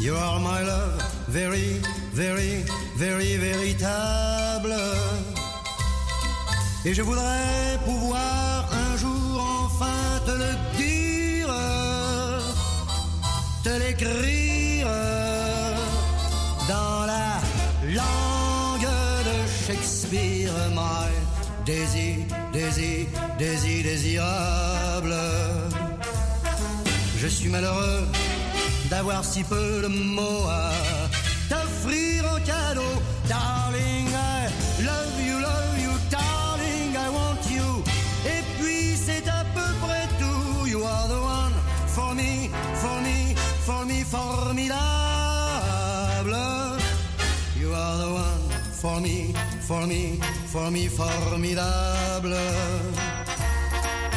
You are my love, very, very, very véritable. Et je voudrais pouvoir un jour enfin te le dire, te l'écrire dans la langue de Shakespeare, my désir, désir, désir, désirable. Je suis malheureux d'avoir si peu de mots à t'offrir en cadeau, darling. I love you, love you, darling. I want you. Et puis c'est à peu près tout. You are the one for me, for me, for me, formidable. You are the one for me, for me, for me, formidable.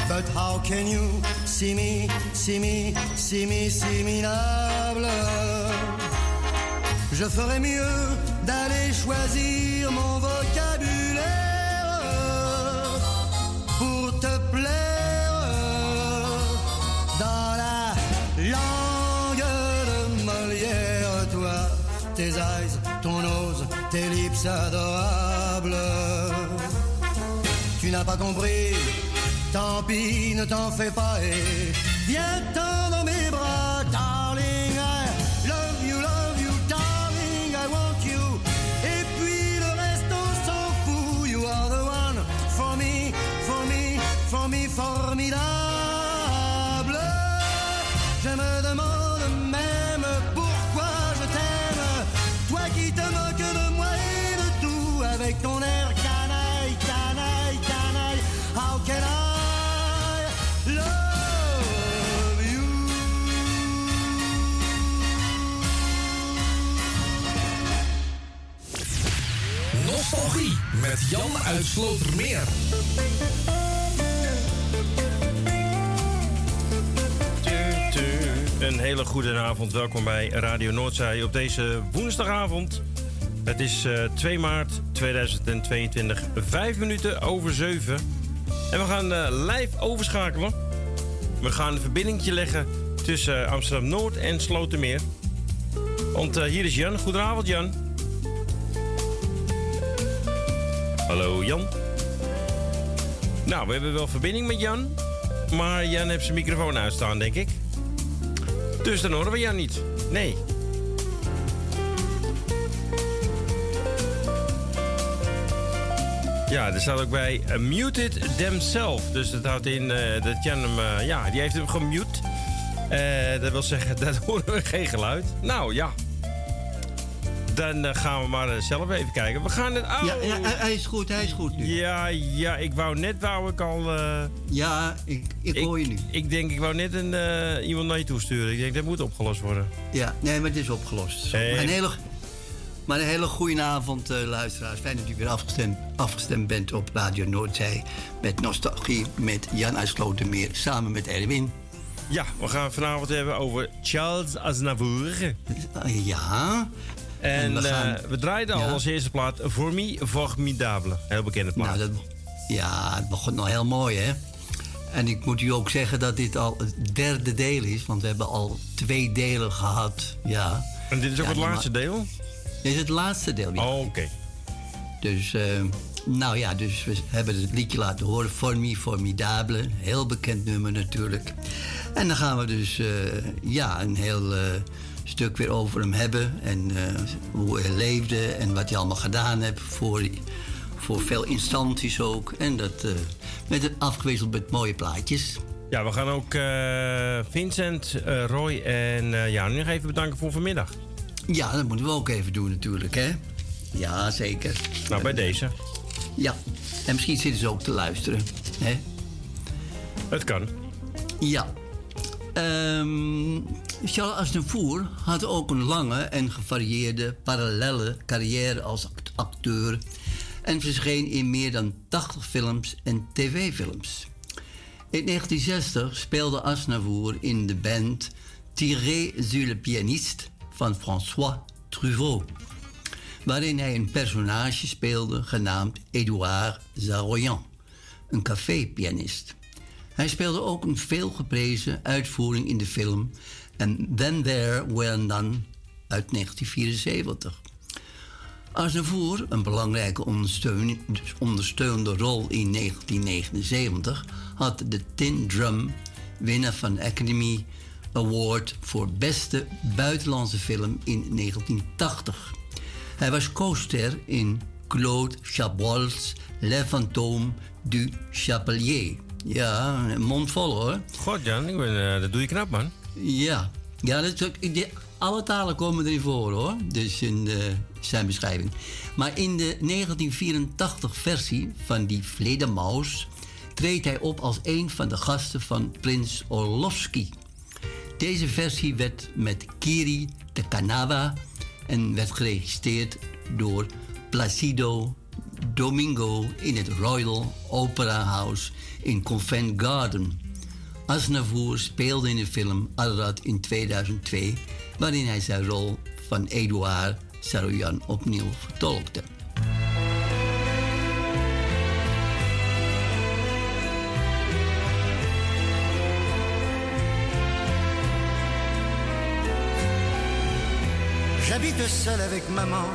But how can you see me, see me, see me, Je ferais mieux d'aller choisir mon vocabulaire pour te plaire dans la langue de Molière, toi, tes eyes, ton nose, tes lips adorables. Tu n'as pas compris Tant pis, ne t'en fais pas et viens-t'en dans met Jan uit Slotermeer. Een hele goede avond. Welkom bij Radio Noordzij op deze woensdagavond. Het is uh, 2 maart 2022, 5 minuten over 7. En we gaan uh, live overschakelen. We gaan een verbindingje leggen tussen Amsterdam Noord en Slotermeer. Want hier is Jan. Goedenavond, Jan. Hallo Jan. Nou, we hebben wel verbinding met Jan. Maar Jan heeft zijn microfoon uitstaan, denk ik. Dus dan horen we Jan niet. Nee. Ja, er staat ook bij uh, muted themselves. Dus dat houdt in uh, dat Jan hem... Uh, ja, die heeft hem gemute. dat wil zeggen, dat horen we geen geluid. Nou, ja. Dan uh, gaan we maar uh, zelf even kijken. We gaan het. Oh. Ja, ja, hij is goed, hij is goed nu. Ja, ja, ik wou net, wou ik al. Uh, ja, ik, ik hoor je nu. Ik denk, ik wou net een, iemand naar je toe sturen. Ik denk, dat moet opgelost worden. Ja, nee, maar het is opgelost. Maar een hele, maar een hele goede avond, luisteraars. Fijn dat u weer afgestemd, afgestemd bent op Radio Noordzee. Met Nostalgie, met Jan Uitslotenmeer, samen met Erwin. Ja, we gaan vanavond hebben over Charles Aznavour. Ja, en, we, uh, we, draaiden ja. al als eerste plaat For Me Formidable. Heel bekende plaat. Nou, dat, ja, het begon nog heel mooi, hè? En ik moet u ook zeggen dat dit al het derde deel is. Want we hebben al twee delen gehad. Ja. En dit is ook ja, het laatste maar, deel? Dit is het laatste deel, ja. Oh, oké. Okay. Dus, uh, nou ja, dus we hebben het liedje laten horen. For Me Formidable. Heel bekend nummer natuurlijk. En dan gaan we dus, uh, ja, een heel... Uh, stuk weer over hem hebben. En uh, hoe hij leefde en wat hij allemaal gedaan heeft voor, voor veel instanties ook. En dat uh, met het afgewisseld met mooie plaatjes. Ja, we gaan ook uh, Vincent, Roy en Jan nog even bedanken voor vanmiddag. Ja, dat moeten we ook even doen natuurlijk, hè? Ja, zeker. Nou, bij deze. Ja, en misschien zitten ze ook te luisteren, hè? Het kan. Ja. Um, Charles Aznavour had ook een lange en gevarieerde parallelle carrière als acteur en verscheen in meer dan 80 films en tv-films. In 1960 speelde Aznavour in de band Tiré sur le pianiste van François Truffaut, waarin hij een personage speelde genaamd Edouard Zaroyan, een cafépianist. Hij speelde ook een veelgeprezen uitvoering in de film And Then There Were None uit 1974. Aznavour, een belangrijke ondersteunende rol in 1979, had de Tin Drum, winnaar van Academy Award voor beste buitenlandse film in 1980. Hij was co-ster in Claude Chabrol's Le Fantôme du Chapelier. Ja, een mond vol hoor. God Jan, ik ben, uh, dat doe je knap man. Ja, ja alle talen komen erin voor hoor. Dus in de, zijn beschrijving. Maar in de 1984 versie van die Vledemaus treedt hij op als een van de gasten van Prins Orlovsky. Deze versie werd met Kiri de Canava en werd geregistreerd door Placido Domingo in het Royal Opera House in Covent Garden. Aznavour speelde in de film Arad in 2002, waarin hij zijn rol van Edouard Saroyan opnieuw vertolkte. J'habite seul avec maman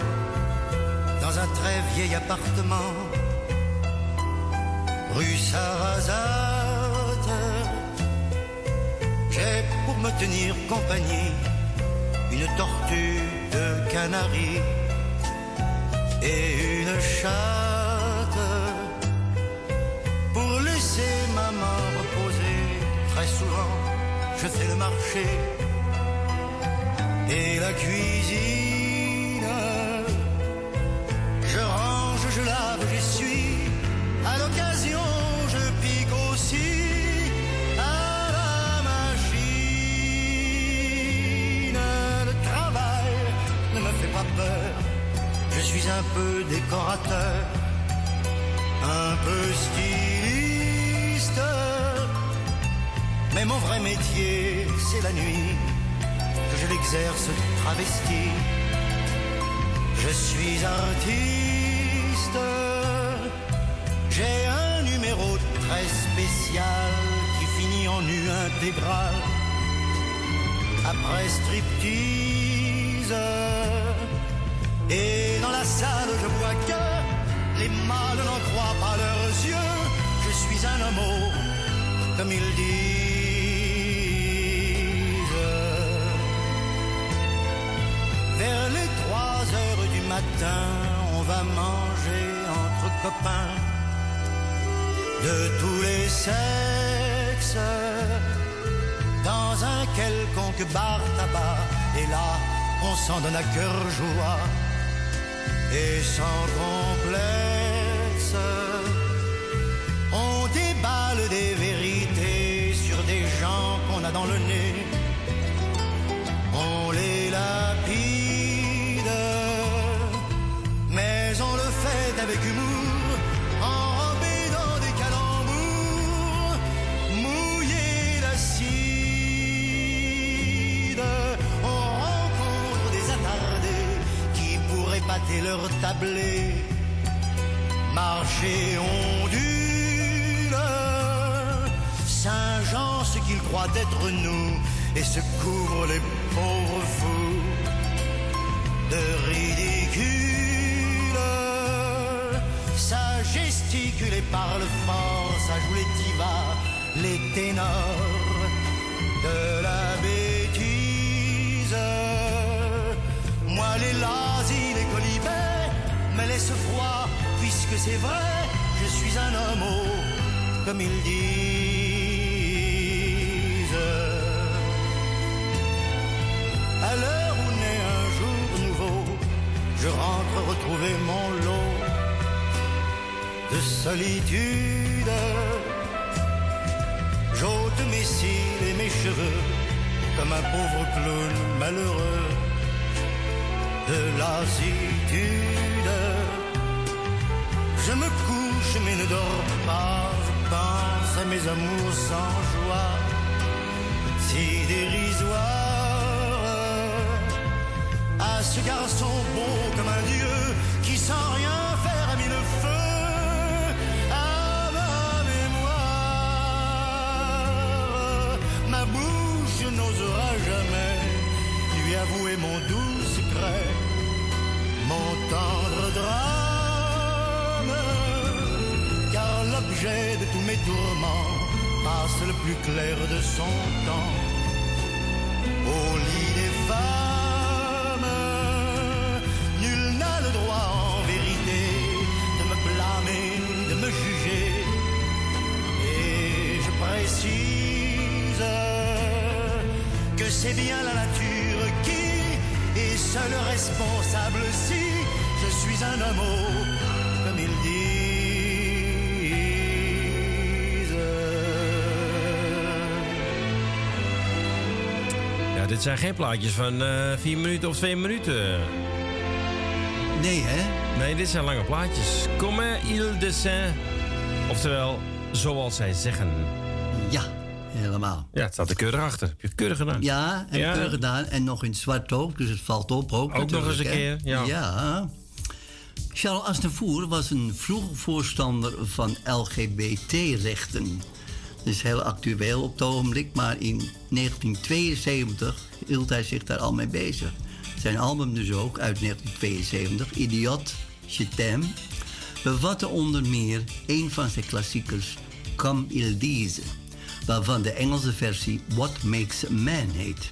dans un très vieil appartement, rue Sarrazate. J'ai pour me tenir compagnie une tortue de canaries et une chatte pour laisser maman reposer. Très souvent, je fais le marché et la cuisine. Je range, je lave, j'essuie. Je suis un peu décorateur, un peu styliste. Mais mon vrai métier, c'est la nuit je l'exerce travesti. Je suis artiste. J'ai un numéro très spécial qui finit en nu intégral. Après striptease. Et dans la salle, je vois que les mâles n'en croient pas leurs yeux. Je suis un homme, comme ils disent. Vers les trois heures du matin, on va manger entre copains de tous les sexes dans un quelconque bar tabac. Et là, on s'en donne à cœur joie et sans complexe. Pâter leur tablé, marcher ondule. Saint-Jean, ce qu'il croit être nous, et se couvre les pauvres fous de ridicule. Ça gesticule et parle fort, ça joue les divas, les ténors de la bêtise. Moi, les colibets laissent froid, puisque c'est vrai, je suis un homme, comme ils disent. À l'heure où naît un jour nouveau, je rentre retrouver mon lot de solitude. J'ôte mes cils et mes cheveux comme un pauvre clown malheureux de lassitude. Je me couche mais ne dors pas, je pense à mes amours sans joie, si dérisoire. À ce garçon beau comme un dieu qui sans rien faire a mis le feu à ma mémoire. Ma bouche n'osera jamais lui avouer mon doux secret, mon tendre drame l'objet de tous mes tourments passe le plus clair de son temps au lit des femmes. Nul n'a le droit en vérité de me blâmer, de me juger. Et je précise que c'est bien la nature qui est seule responsable si je suis un homme, dit zijn geen plaatjes van eh 4 minuten of 2 minuten. Nee, hè? Nee, dit zijn lange plaatjes. Comme il dessin. Oftewel, zoals zij zeggen. Ja, helemaal. Ja, het staat er keurig achter. Heb je keurig gedaan? Ja, heb Ja. keurig gedaan. En nog in zwart ook, dus het valt op ook. Ook nog eens een hè. keer, ja. Ja. Charles Aznavour was een vroege voorstander van LGBT-rechten. Dat is heel actueel op het ogenblik, maar in 1972 hield hij zich daar al mee bezig. Zijn album dus ook uit 1972, Idiot, Je bevatte onder meer een van zijn klassiekers, Comme il dise, waarvan de Engelse versie What Makes a Man heet.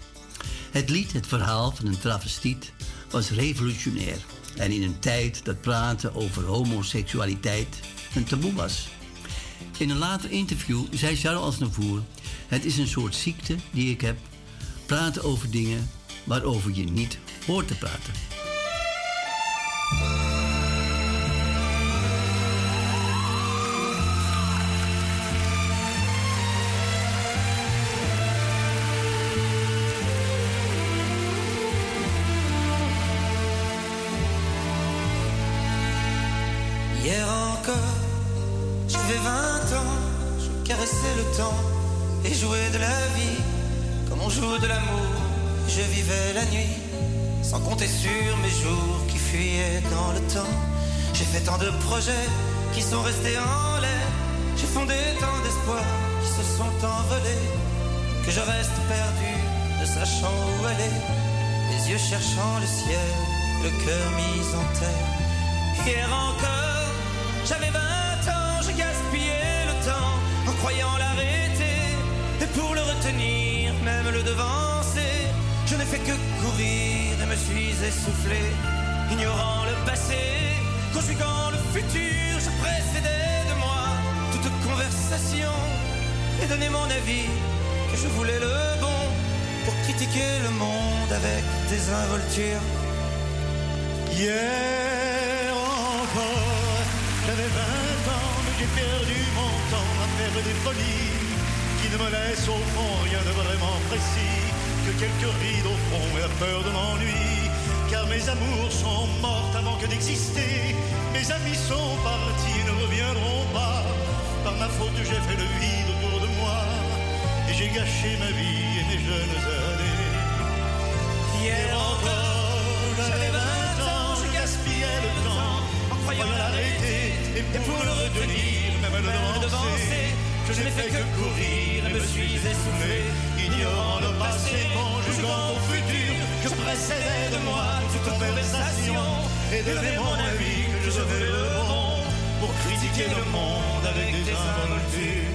Het lied, het verhaal van een travestiet, was revolutionair. En in een tijd dat praten over homoseksualiteit een taboe was. In een later interview zei Charles Aznavour... Het is een soort ziekte die ik heb. Praten over dingen waarover je niet hoort te praten. Joue de l'amour. Je vivais la nuit sans compter sur mes jours qui fuyaient dans le temps. J'ai fait tant de projets qui sont restés en l'air. J'ai fondé tant d'espoirs qui se sont envolés que je reste perdu, ne sachant où aller. Les yeux cherchant le ciel, le cœur mis en terre. Hier encore, j'avais que courir et me suis essoufflé. Ignorant le passé, conjuguant le futur, je précédais de moi toute conversation et donnais mon avis que je voulais le bon pour critiquer le monde avec des involtures. Hier encore, j'avais 20 ans, mais j'ai perdu mon temps à faire des folies qui ne me laissent au fond rien de vraiment précis quelques rides au fond et la peur de l'ennui. Car mes amours sont mortes avant que d'exister, mes amis sont partis et ne reviendront pas. Par ma faute, j'ai fait le vide autour de moi et j'ai gâché ma vie et mes jeunes années. Hier encore, j'avais 20 ans, je gaspillais le temps en croyant l'arrêter. Et pour le retenir, même le devancer, je n'ai fait que courir et me suis essoufflé. Ignorant le passé, conjuguant au futur, je précédais de moi toute conversation et donnais mon avis que je veux le bon pour critiquer le monde avec des involtures.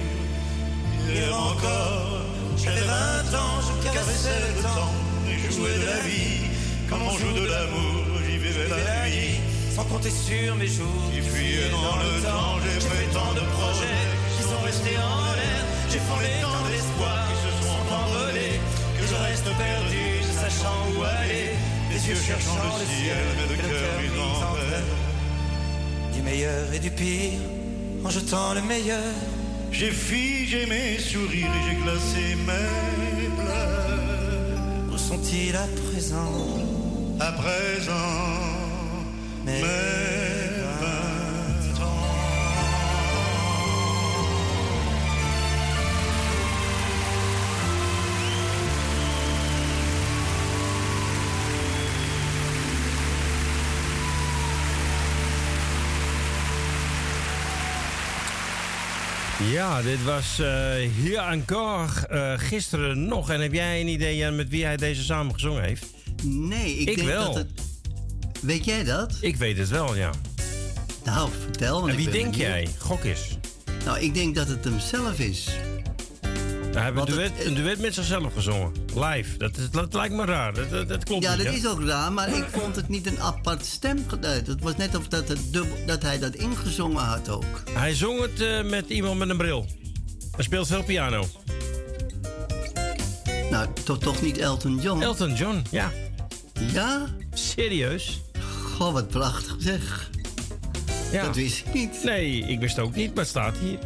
Hier encore, j'avais 20 ans, je caressais le temps et je jouais de la vie. Comme on joue de l'amour, j'y vivais la nuit. Sans compter sur mes jours qui fuyaient dans le temps, j'ai fait tant de projets fondé tant d'espoirs qui se sont envolés que je reste perdu, ne sachant où aller. Les yeux cherchant le ciel, mais le cœur mis en. Du meilleur et du pire, en jetant le meilleur. J'ai figé mes sourires et j'ai glacé mes pleurs. Où sont-ils à présent À présent, mes vingt Ja, dit was eh hier encore. eh, gisteren nog. En heb jij een idee, Jan, met wie hij deze samen gezongen heeft? Nee, ik, Ik denk wel. dat het... Weet jij dat? Ik weet het wel, ja. Nou, vertel. want En wie denk benieuwd. jij? Gok eens. Nou, ik denk dat het hem zelf is. Hij heeft een duet, een duet met zichzelf gezongen. Live. Dat, is- dat lijkt me raar. Dat, dat, dat klopt Ja, niet, dat hè? is ook raar, maar ik vond het niet een apart stemgeluid. Het was net of dat, het dubbel, dat hij dat ingezongen had ook. Hij zong het eh, met iemand met een bril. Hij speelt veel piano. Nou, toch, toch niet Elton John? Elton John, ja. ja? Serieus? Goh, wat prachtig zeg. Ja. Dat wist ik niet. Nee, ik wist ook niet, maar het staat hier.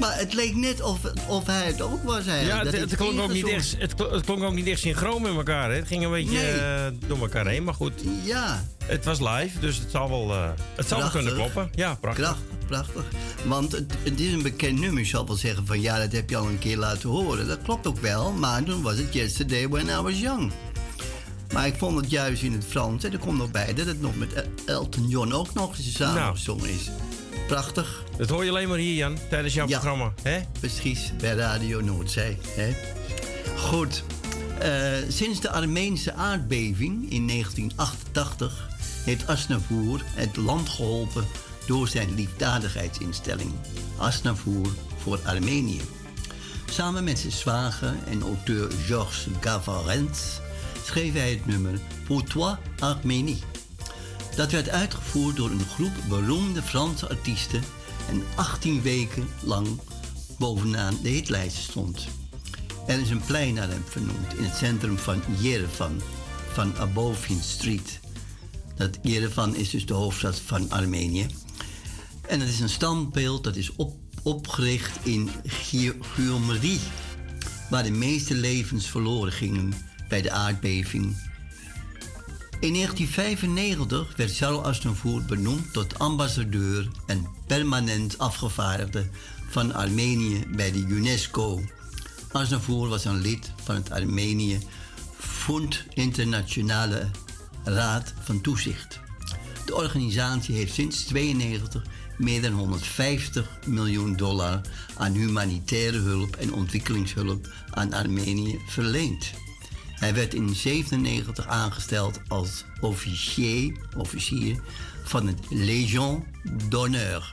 Maar het leek net of, of hij het ook was eigenlijk. Ja, het, het, klonk ook niet echt, het, het klonk ook niet echt synchroon met elkaar. Hè. Het ging een beetje Nee. eh, door elkaar heen, maar goed. Ja, Het was live, dus het zal wel, eh, het zal wel kunnen kloppen. Ja, prachtig. prachtig, prachtig. Want het, het is een bekend nummer. Je zal wel zeggen van ja, dat heb je al een keer laten horen. Dat klopt ook wel, maar toen was het Yesterday When I Was Young. Maar ik vond het juist in het Frans. En er komt nog bij dat het nog met El- Elton John ook nog eens Nou. samengezongen is. Prachtig. Dat hoor je alleen maar hier, Jan, tijdens jouw Ja. programma. Hè? Precies, bij Radio Noordzee. Hè? Goed. Eh, sinds de Armeense aardbeving in 1988 heeft Asnavoer het land geholpen door zijn liefdadigheidsinstelling Asnavoer voor Armenië. Samen met zijn zwager en auteur Georges Gavarens schreef hij het nummer Pour toi Arménie. Dat werd uitgevoerd door een groep beroemde Franse artiesten en 18 weken lang bovenaan de hitlijst stond. Er is een plein naar hem vernoemd in het centrum van Yerevan, van Abovin Street. Dat Yerevan is dus de hoofdstad van Armenië. En het is een standbeeld dat is op, opgericht in Gy- Gyomri, waar de meeste levens verloren gingen bij de aardbeving in 1995 werd Charles Aznavour benoemd tot ambassadeur en permanent afgevaardigde van Armenië bij de UNESCO. Aznavour was een lid van het Armenië Fund Internationale Raad van Toezicht. De organisatie heeft sinds 1992 meer dan 150 miljoen dollar aan humanitaire hulp en ontwikkelingshulp aan Armenië verleend. Hij werd in 1997 aangesteld als officier, officier van het Légion d'honneur.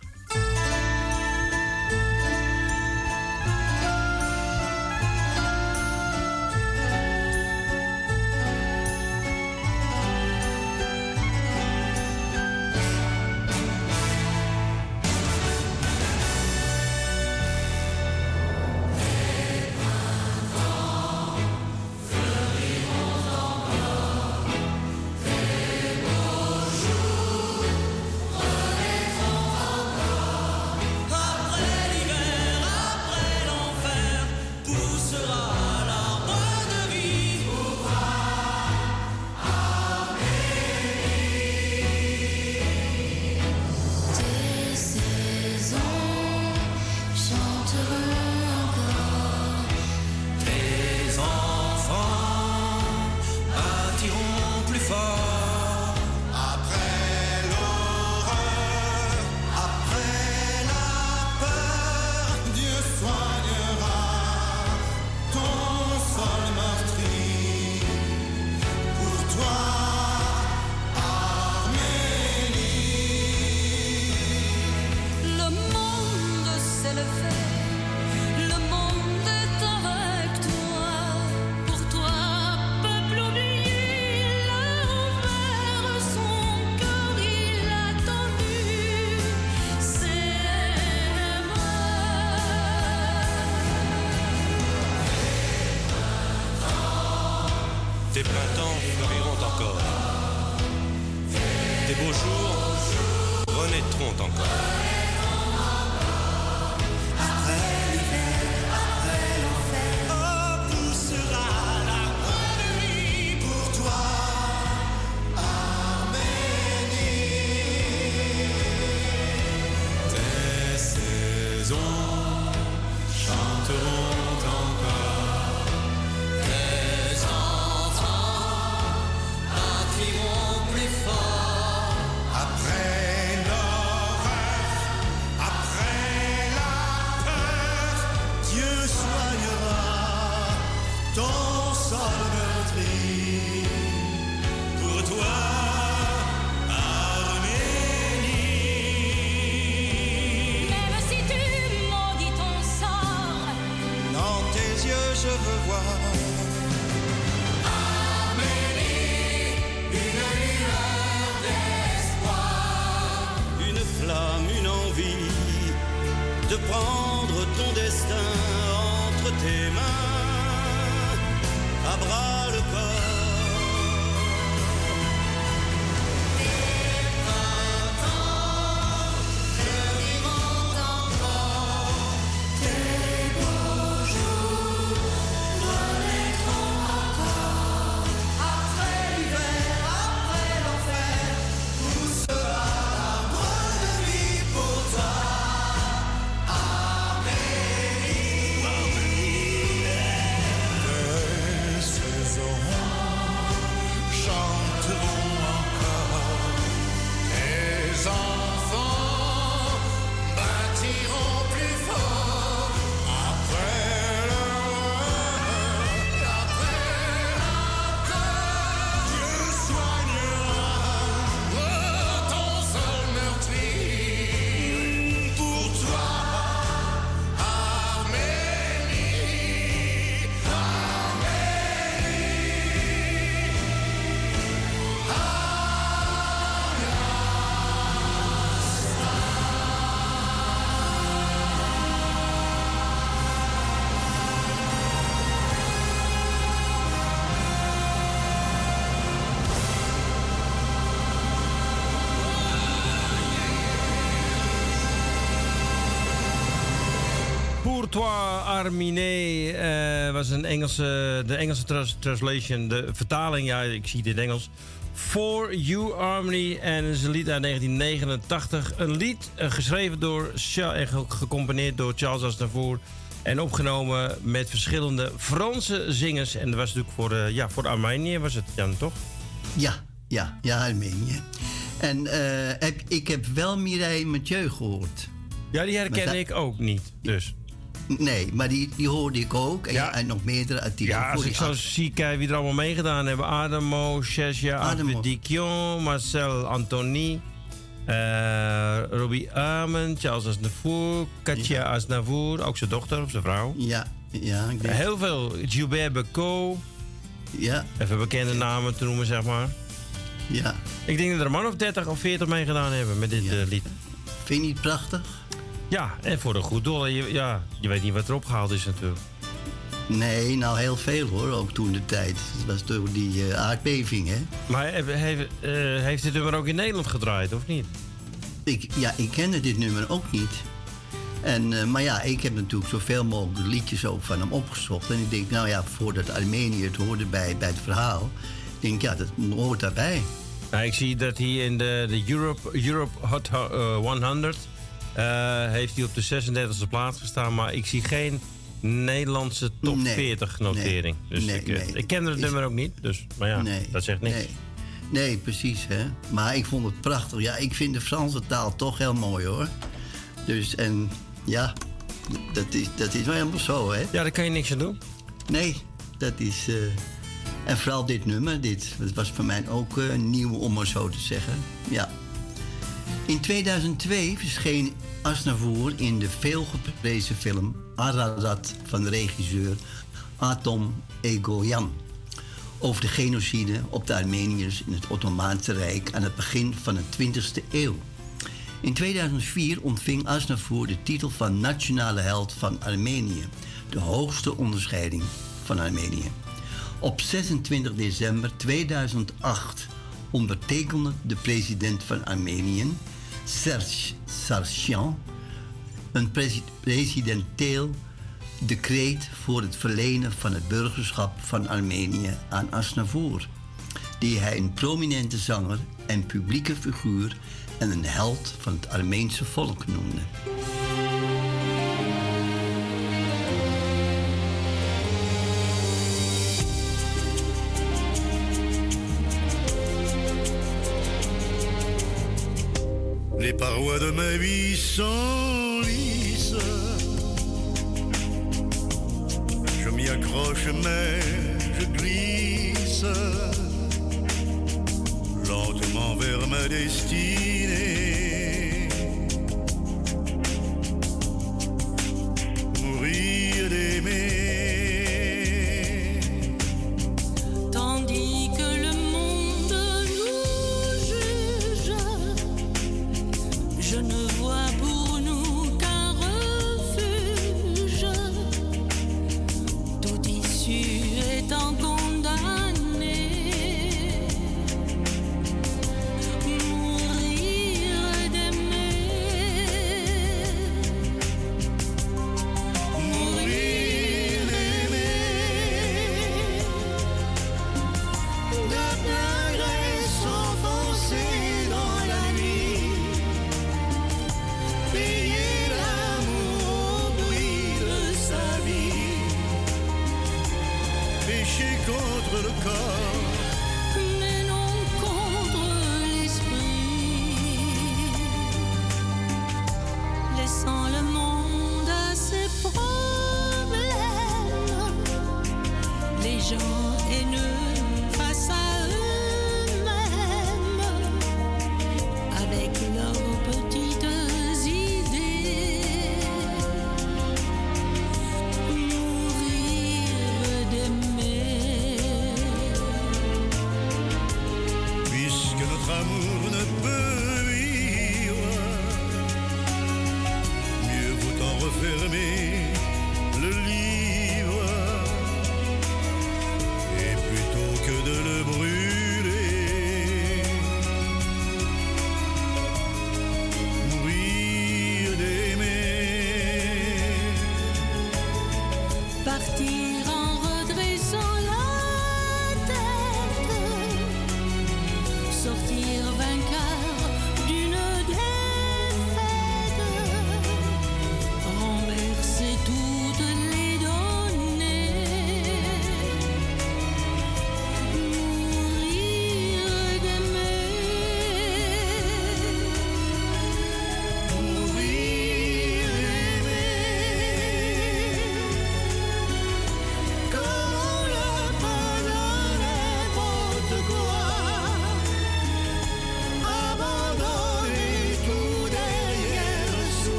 Toi, Arminé, eh, was een Engelse, de Engelse trans- translation. De vertaling, ja, ik zie dit Engels. For You Harmony en is een lied uit 1989. Een lied eh, geschreven door en ge- gecomponeerd door Charles Aznavour. En opgenomen met verschillende Franse zingers. En dat was natuurlijk voor, eh, ja, voor Armenië was het, Jan, toch? Ja, ja, ja, Armenië. En heb, ik heb wel Mireille Mathieu gehoord. Ja, die herken dat- ik ook niet, dus. Nee, maar die, die hoorde ik ook. En, Ja. en nog meerdere artiesten. Ja, als ik die zo zie, kijk wie er allemaal meegedaan hebben. Adamo, Chesja, Adamo. Dikion, Marcel Anthony, eh Robbie Amen, Charles Aznavour, Katja Aznavour, ook zijn dochter of zijn vrouw. Ja, ja, ik denk, Heel veel. Gilbert Becot, ja, even bekende namen te noemen, zeg maar. ja. Ik denk dat er een man of 30 of 40 meegedaan hebben met dit Ja. eh, lied. Vind je niet prachtig? Ja, en voor een goed doel. Je, ja, je weet niet wat erop gehaald is natuurlijk. Nee, nou heel veel hoor, ook toen de tijd. Het was door die eh, aardbeving, hè? Maar heeft, heeft, eh, heeft dit nummer ook in Nederland gedraaid, of niet? Ik, ja, ik kende dit nummer ook niet. En, eh, maar ja, ik heb natuurlijk zoveel mogelijk liedjes ook van hem opgezocht. En ik denk, nou ja, voordat Armenië het hoorde bij, bij het verhaal... Ik denk, ja, dat hoort daarbij. Nou, ik zie dat hij in de, de Europe, Europe Hot eh, 100 eh, heeft hij op de 36e plaats gestaan. Maar ik zie geen Nederlandse top Nee. 40 notering. Nee. Dus Nee, ik, eh, ik ken het nummer ook niet. Dus, maar ja, nee, dat zegt niks. Nee. nee, precies, hè. Maar ik vond het prachtig. Ja, ik vind de Franse taal toch heel mooi, hoor. Dus, en ja, dat is, dat is wel helemaal zo, hè. Ja, daar kan je niks aan doen. Nee, dat is... eh, en vooral dit nummer, dit dat was voor mij ook eh, nieuw, om maar zo te zeggen. Ja. In 2002 verscheen Asnavour in de veelgeprezen film Ararat van de regisseur Atom Egoyan over de genocide op de Armeniërs in het Ottomaanse Rijk aan het begin van de 20e eeuw. In 2004 ontving Asnavour de titel van Nationale Held van Armenië, de hoogste onderscheiding van Armenië. Op 26 december 2008 ondertekende de president van Armenië, Serge Sargsyan, een presi- presidenteel decreet voor het verlenen van het burgerschap van Armenië aan Asnavour, die hij een prominente zanger en publieke figuur en een held van het Armeense volk noemde. De ma vie sont lisses. Je m'y accroche, mais je glisse lentement vers ma destinée.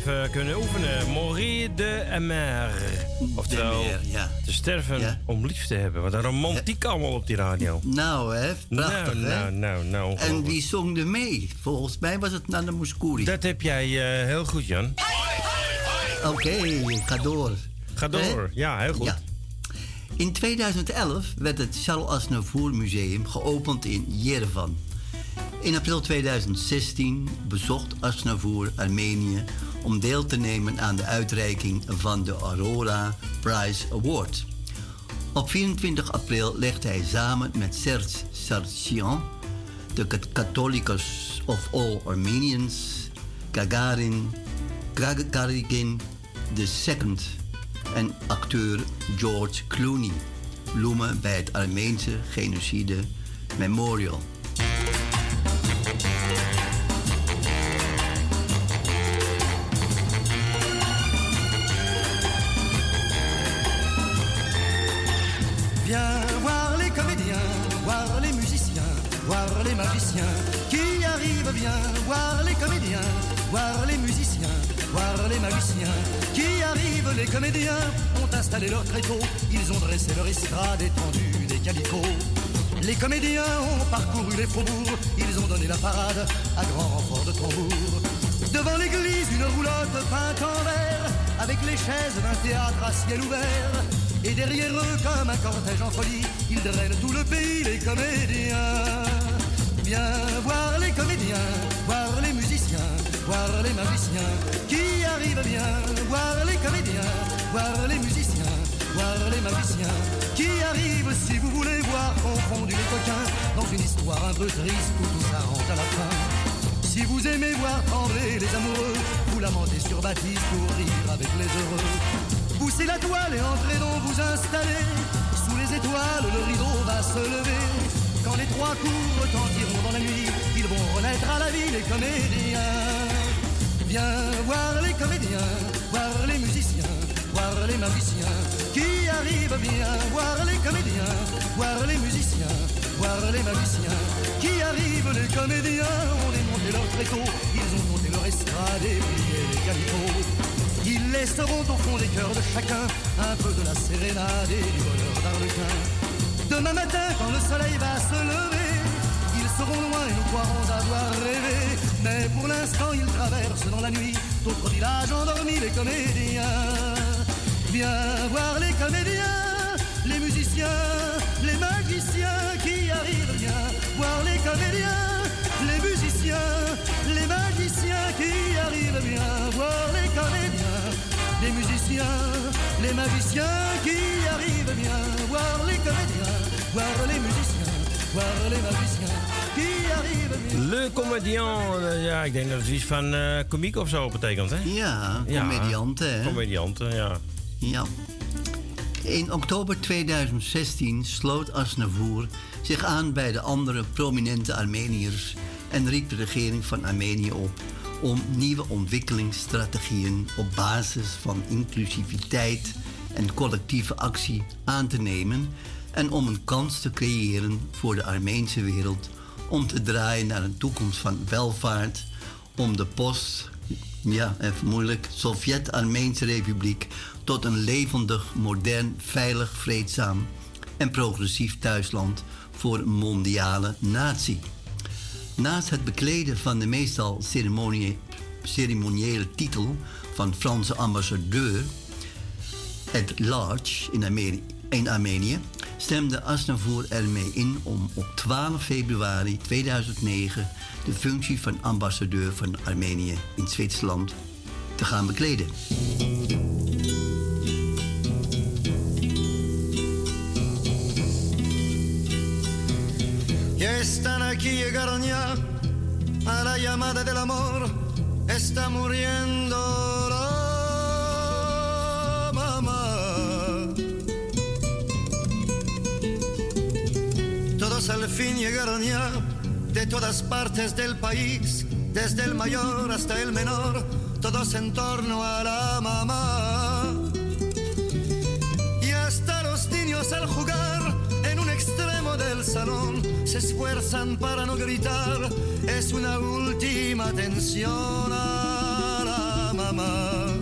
Even, kunnen oefenen. Mourir de Amer. Oftewel, Mer, ja. te sterven Ja. om lief te hebben. Wat een romantiek allemaal op die radio. Nou, hè? Prachtig, nou, hè? nou, nou, nou. En wie zong er mee? Volgens mij was het Nana Mouskouri. Dat heb jij eh, heel goed, Jan. Oké, ga door. Ga door. Ja, heel goed. Ja. In 2011 werd het Charles Aznavour Museum geopend in Yerevan. In april 2016 bezocht Aznavour Armenië om deel te nemen aan de uitreiking van de Aurora Prize Award. Op 24 april legde hij samen met Serge Sargsyan, de Catholicos of All Armenians, Gagarin, Gagarin II en acteur George Clooney bloemen bij het Armeense Genocide Memorial. Les magiciens qui arrivent. Viens voir les comédiens, voir les musiciens, voir les magiciens qui arrivent. Les comédiens ont installé leur tréteau, ils ont dressé leur estrade étendue des calicots. Les comédiens ont parcouru les faubourgs, ils ont donné la parade à grand renfort de tambour. Devant l'église, une roulotte peinte en vert, avec les chaises d'un théâtre à ciel ouvert. Et derrière eux, comme un cortège en folie, ils drainent tout le pays, les comédiens. Voir les comédiens, voir les musiciens, voir les magiciens qui arrivent bien. Voir les comédiens, voir les musiciens, voir les magiciens qui arrivent. Si vous voulez voir confondus les coquins dans une histoire un peu triste où tout s'arrange à la fin. Si vous aimez voir trembler les amoureux, vous lamentez sur Baptiste pour rire avec les heureux. Poussez la toile et entrez donc vous installer. Sous les étoiles, le rideau va se lever. Quand les trois coups retentiront dans la nuit, ils vont renaître à la vie les comédiens. Viens voir les comédiens, voir les musiciens, voir les magiciens qui arrivent bien? Voir les comédiens, voir les musiciens, voir les magiciens qui arrivent. Les comédiens ont démonté leur tréteau, ils ont monté leur estrade et plié les calicots. Ils laisseront au fond des cœurs de chacun un peu de la sérénade et du bonheur d'Arlequin. Demain matin, quand le soleil va se lever, ils seront loin et nous croirons avoir rêvé. Mais pour l'instant, ils traversent dans la nuit d'autres villages endormis, les comédiens. Viens voir les comédiens, les musiciens, les magiciens qui arrivent. Viens voir les comédiens, les musiciens, les magiciens qui arrivent. Viens voir les comédiens, les musiciens, les magiciens qui arrivent. Viens voir les comédiens, voir les musiciens, voir les magiciens qui arrivent. Viens Le Comedian, eh, ja, ik denk dat het iets van eh komiek of zo betekent, hè? Ja, Ja, comedianten, hè? Comedianten, ja. Ja. In oktober 2016 sloot Asnavour zich aan bij de andere prominente Armeniërs en riep de regering van Armenië op om nieuwe ontwikkelingsstrategieën op basis van inclusiviteit en collectieve actie aan te nemen en om een kans te creëren voor de Armeense wereld om te draaien naar een toekomst van welvaart, om de post, ja, even moeilijk, Sovjet-Armeense Republiek tot een levendig, modern, veilig, vreedzaam en progressief thuisland voor mondiale natie. Naast het bekleden van de meestal ceremonie- ceremoniële titel van Franse ambassadeur at large in Armenië stemde Asnavoer ermee in om op 12 februari 2009 de functie van ambassadeur van Armenië in Zwitserland te gaan bekleden. Están a la llamada del amor, muriendo Al fin llegaron ya de todas partes del país, desde el mayor hasta el menor, todos en torno a la mamá. Y hasta los niños al jugar en un extremo del salón se esfuerzan para no gritar, es una última atención a la mamá.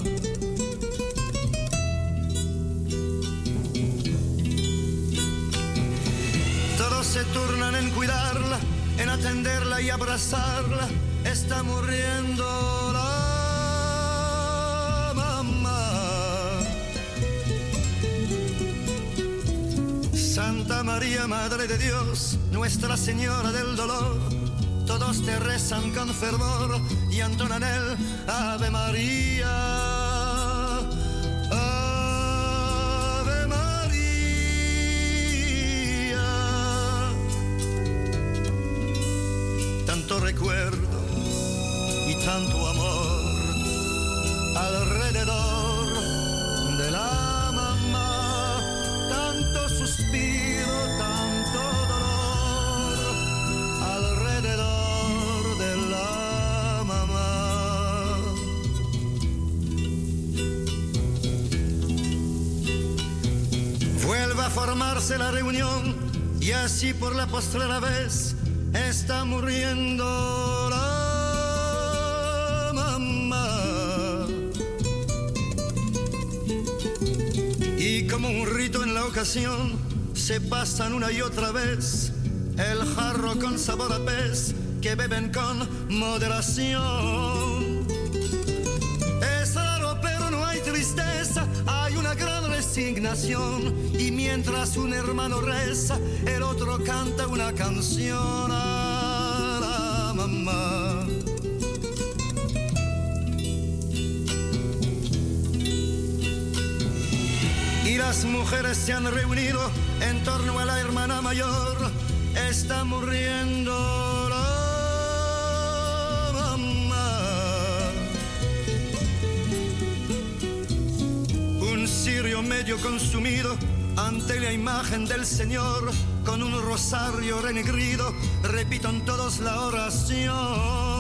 Se turnan en cuidarla, en atenderla y abrazarla. Está muriendo la mamá. Santa María, Madre de Dios, Nuestra Señora del Dolor, todos te rezan con fervor y entonan el Ave María. Tanto amor alrededor de la mamá, tanto suspiro, tanto dolor alrededor de la mamá. Vuelve a formarse la reunión y así por la postrera vez está muriendo la se pasan una y otra vez el jarro con sabor a pez que beben con moderación. Es raro, pero no hay tristeza, hay una gran resignación. Y mientras un hermano reza, el otro canta una canción a la mamá. Las mujeres se han reunido en torno a la hermana mayor. Está muriendo mamá. Un cirio medio consumido ante la imagen del Señor, con un rosario renegrido, repitan todos la oración.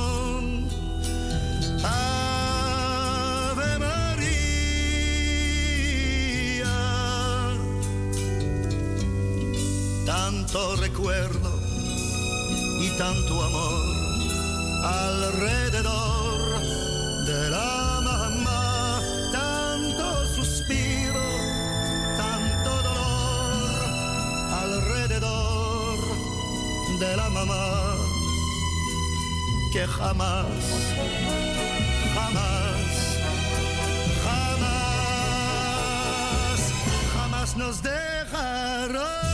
Tanto recuerdo y tanto amor alrededor de la mamá, tanto suspiro, tanto dolor alrededor de la mamá que jamás, jamás, jamás, jamás nos dejará.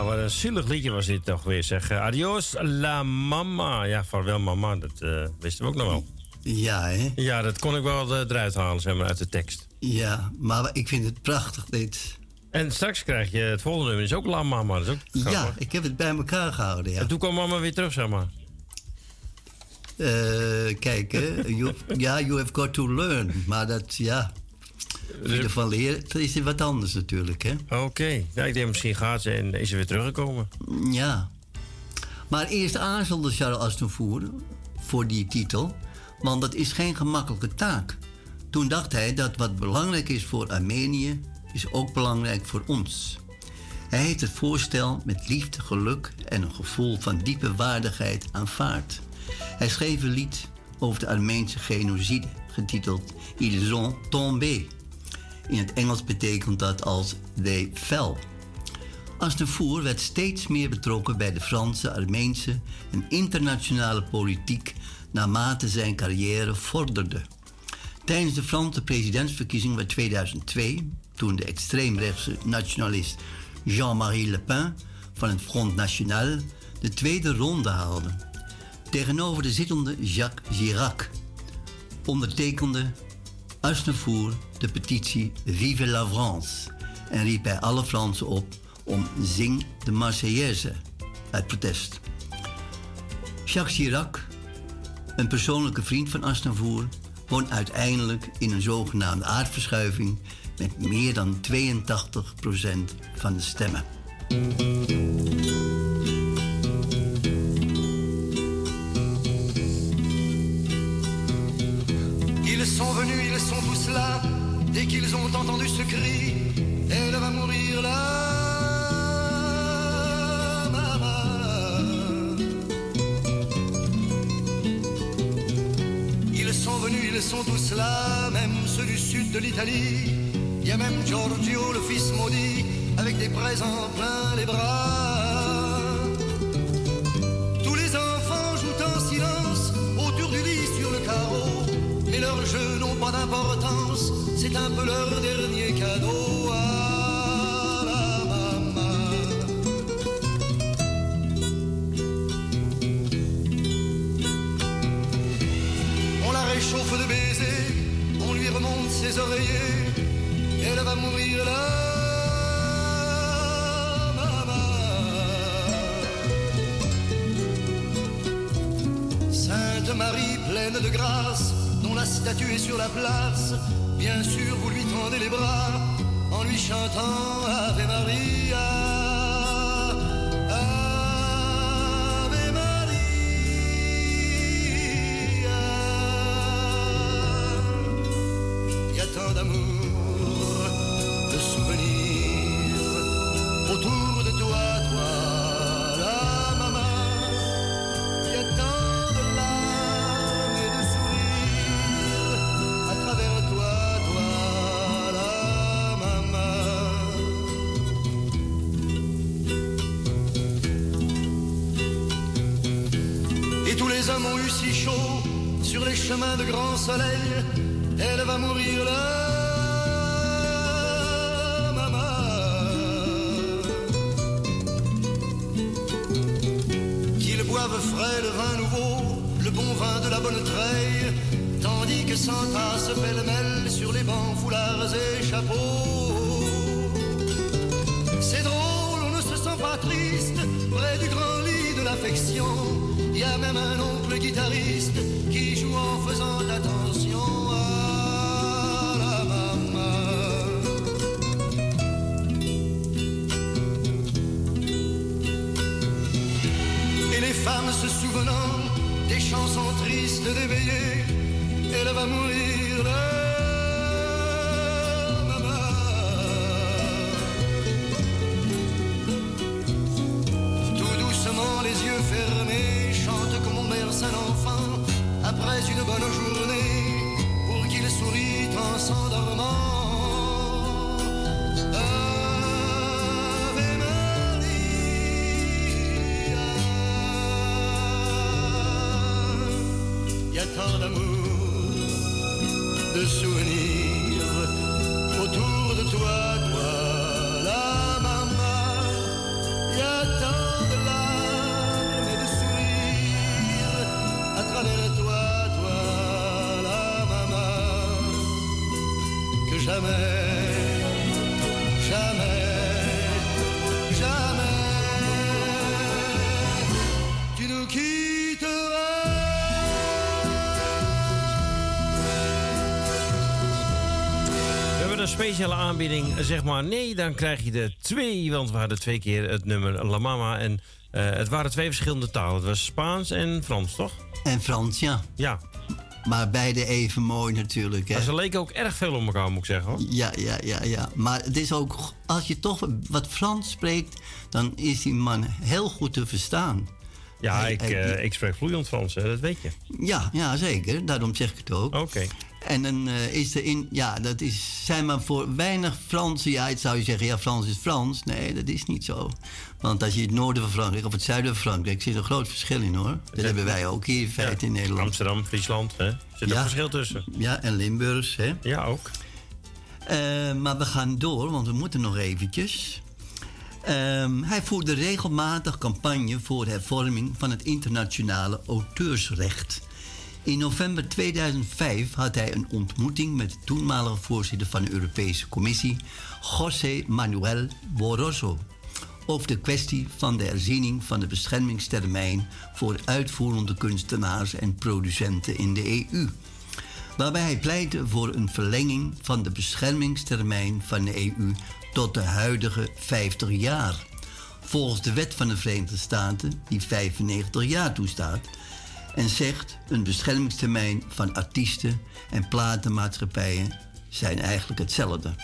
Nou, wat een zielig liedje was dit toch weer, zeg. Eh, Adios la mama. Ja, vaarwel mama, dat eh, wisten we ook nog wel. Ja, hè? Ja, dat kon ik wel eh, eruit halen, zeg maar, uit de tekst. Ja, maar ik vind het prachtig, dit. En straks krijg je het volgende nummer, is ook la mama. Dat is ook Ja, ik heb het bij elkaar gehouden, ja. En toen kwam mama weer terug, zeg maar. Kijk, hè. You- Ja, you have got to learn. Maar dat, ja... In ieder geval leren, is wat anders natuurlijk, hè. Oké. Ja, ik denk misschien gaat ze en is ze weer teruggekomen. Ja. Maar eerst aarzelde Charles Aznavour voor die titel, want dat is geen gemakkelijke taak. Toen dacht hij dat wat belangrijk is voor Armenië, is ook belangrijk voor ons. Hij heeft het voorstel met liefde, geluk en een gevoel van diepe waardigheid aanvaard. Hij schreef een lied over de Armeense genocide, getiteld Ils ont tombé. In het Engels betekent dat als they fell. Aznavour werd steeds meer betrokken bij de Franse, Armeense en internationale politiek naarmate zijn carrière vorderde. Tijdens de Franse presidentsverkiezing van 2002, toen de extreemrechtse nationalist Jean-Marie Le Pen van het Front National de tweede ronde haalde, tegenover de zittende Jacques Chirac, ondertekende Aznavour de petitie Vive la France en riep bij alle Fransen op om Zing de Marseillaise uit protest. Jacques Chirac, een persoonlijke vriend van Aznavour, won uiteindelijk in een zogenaamde aardverschuiving met meer dan 82% van de stemmen. Venus, ils sont tous là. Dès qu'ils ont entendu ce cri, elle va mourir là. maman. Ils sont venus, ils sont tous là, même ceux du sud de l'Italie. Il y a même Giorgio, le fils maudit, avec des présents plein les bras. C'est un peu leur dernier cadeau à la maman. On la réchauffe de baisers, on lui remonte ses oreillers, elle va mourir là. maman. Sainte Marie pleine de grâce, la statue est sur la place, bien sûr vous lui tendez les bras en lui chantant Ave Maria. Elle va mourir là, maman. Qu'ils boivent frais le vin nouveau, le bon vin de la bonne treille, tandis que s'entassent pêle-mêle sur les bancs, foulards et chapeaux. C'est drôle, on ne se sent pas triste près du grand lit de l'affection. Il y a même un oncle guitariste qui joue en faisant attention à la maman. Et les femmes se souvenant des chansons tristes d'éveillé, elle va mourir speciale aanbieding. Zeg maar nee, dan krijg je er twee. Want we hadden twee keer het nummer La Mama. En eh, het waren twee verschillende talen. Het was Spaans en Frans, toch? En Frans, ja. Ja. Maar beide even mooi natuurlijk. Hè? Maar ze leken ook erg veel op elkaar, moet ik zeggen. Hoor. Ja, ja, ja, ja. Maar het is ook, als je toch wat Frans spreekt, dan is die man heel goed te verstaan. Ja, Hij- ik, hij- eh, ik spreek vloeiend Frans, hè, dat weet je. Ja, ja, zeker. Daarom zeg ik het ook. Oké. En dan eh, is er in, ja, dat is, zijn maar voor weinig Fransen. Ja, het zou je zeggen, ja, Frans is Frans. Nee, dat is niet zo. Want als je het noorden van Frankrijk of het zuiden van Frankrijk, zit er een groot verschil in hoor. Dat hebben wij ook hier in feite in Nederland. Amsterdam, Friesland, hè? Zit er Ja. een verschil tussen? Ja, en Limburgs, hè. Ja, ook. Eh, maar we gaan door, want we moeten nog eventjes. Ehm, hij voerde regelmatig campagne voor hervorming van het internationale auteursrecht. In november 2005 had hij een ontmoeting met de toenmalige voorzitter van de Europese Commissie, José Manuel Barroso, over de kwestie van de herziening van de beschermingstermijn voor uitvoerende kunstenaars en producenten in de EU. Waarbij hij pleitte voor een verlenging van de beschermingstermijn van de EU tot de huidige 50 jaar. Volgens de wet van de Verenigde Staten, die 95 jaar toestaat, en zegt een beschermingstermijn van artiesten en platenmaatschappijen zijn eigenlijk hetzelfde.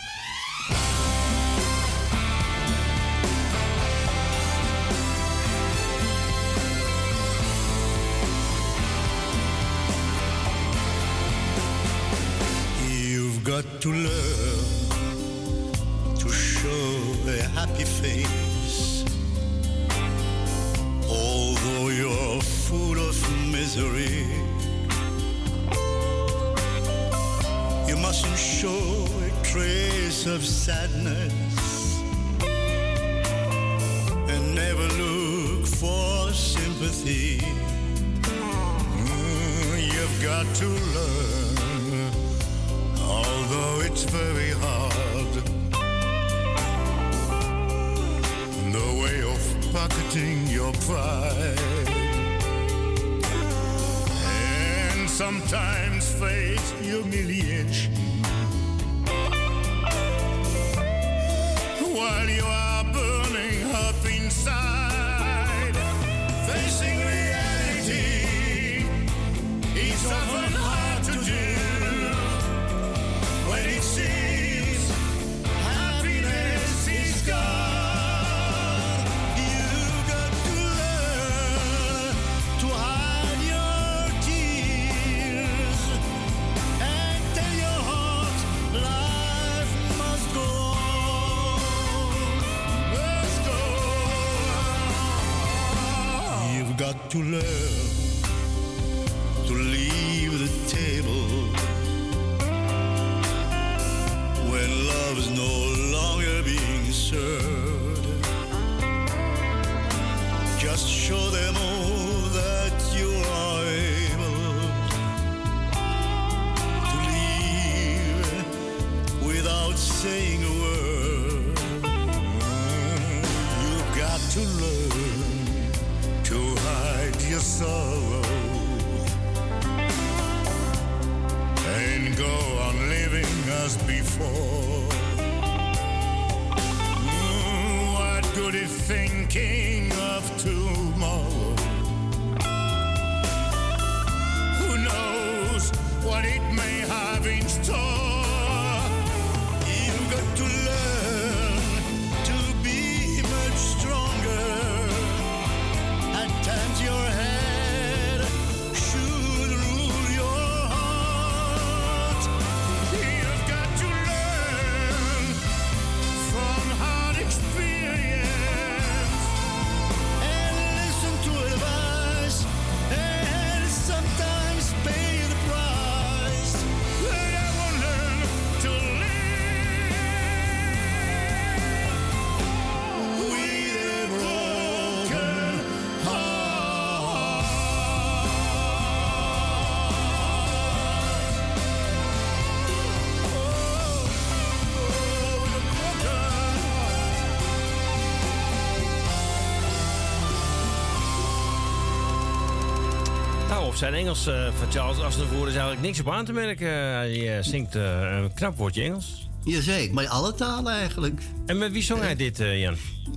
Zijn Engels eh, van Charles Aznavour is eigenlijk niks op aan te merken. Hij eh, zingt eh, een knap woordje Engels. Jazeker, maar alle talen eigenlijk. En met wie zong hij dit, Jan?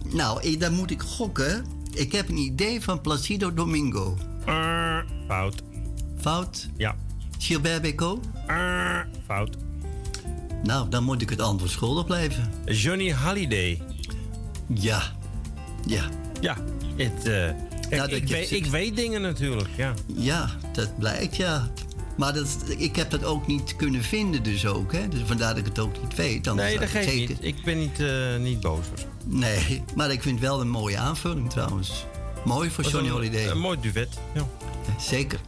Nou, ik, dan moet ik gokken. Ik heb een idee van Placido Domingo. Fout. Fout? Ja. Gilbert? Eh, fout. Nou, dan moet ik het antwoord schuldig blijven. Johnny Halliday. Ja. Ja. Ja. Het, ik, ik, weet, ik weet dingen natuurlijk, ja. Ja, dat blijkt, ja. Maar dat, ik heb dat ook niet kunnen vinden dus ook, hè. Dus vandaar dat ik het ook niet weet. Anders Nee, dat ik geeft zeker... niet. Ik ben niet, eh, niet boos. Nee, maar ik vind het wel een mooie aanvulling trouwens. Mooi voor Johnny een- Holiday. Een mooi duet, ja. Zeker.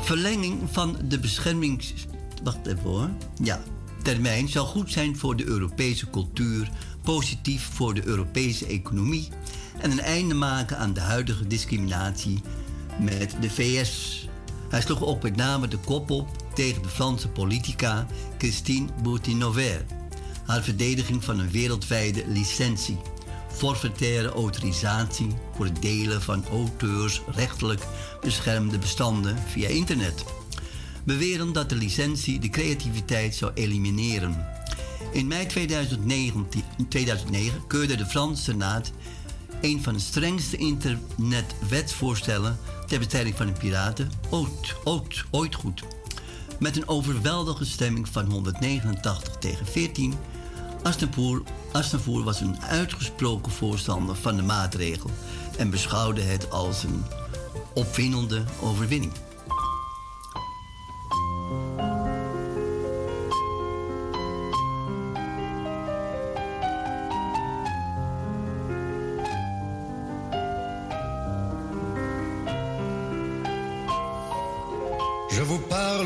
Verlenging van de beschermings... Wacht even hoor. Ja. Termijn zal goed zijn voor de Europese cultuur, positief voor de Europese economie en een einde maken aan de huidige discriminatie met de VS. Hij sloeg ook met name de kop op tegen de Franse politica Christine Boutinover. Haar verdediging van een wereldwijde licentie, forfaitaire autorisatie voor het delen van auteursrechtelijk beschermde bestanden via internet. Beweren dat de licentie de creativiteit zou elimineren. In mei 2019, 2009 keurde de Franse Senaat een van de strengste internetwetsvoorstellen ter bestrijding van de piraten ooit, ooit, ooit goed. Met een overweldige stemming van 189 tegen 14. Asnavoer, Asnavoer was een uitgesproken voorstander van de maatregel en beschouwde het als een opwindende overwinning.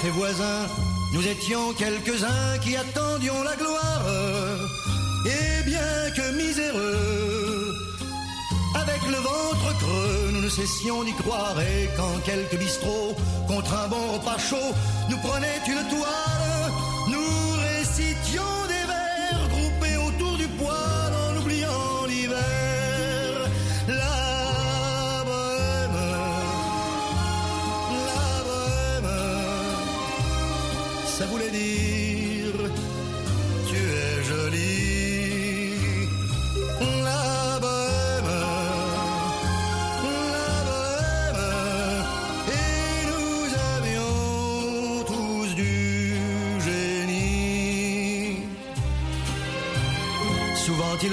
Cafés voisins, nous étions quelques-uns qui attendions la gloire. Et bien que miséreux, avec le ventre creux, nous ne cessions d'y croire. Et quand quelques bistrots, contre un bon repas chaud, nous prenaient une toile,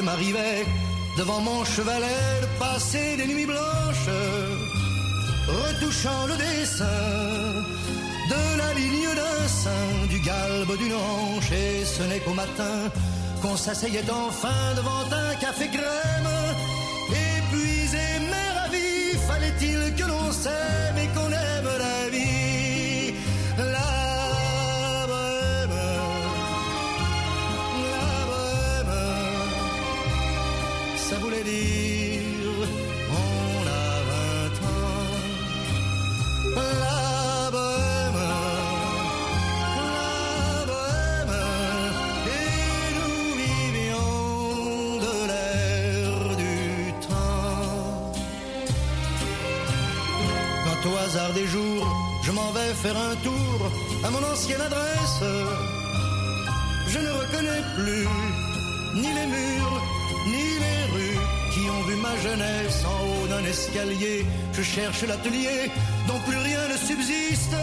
m'arrivait devant mon chevalet de passer des nuits blanches, retouchant le dessin de la ligne d'un sein, du galbe d'une hanche, et ce n'est qu'au matin qu'on s'asseyait enfin devant un café crème. Épuisé mais ravi, fallait-il que l'on s'aime et qu'on faire un tour à mon ancienne adresse, je ne reconnais plus ni les murs, ni les rues qui ont vu ma jeunesse en haut d'un escalier. Je cherche l'atelier dont plus rien ne subsiste.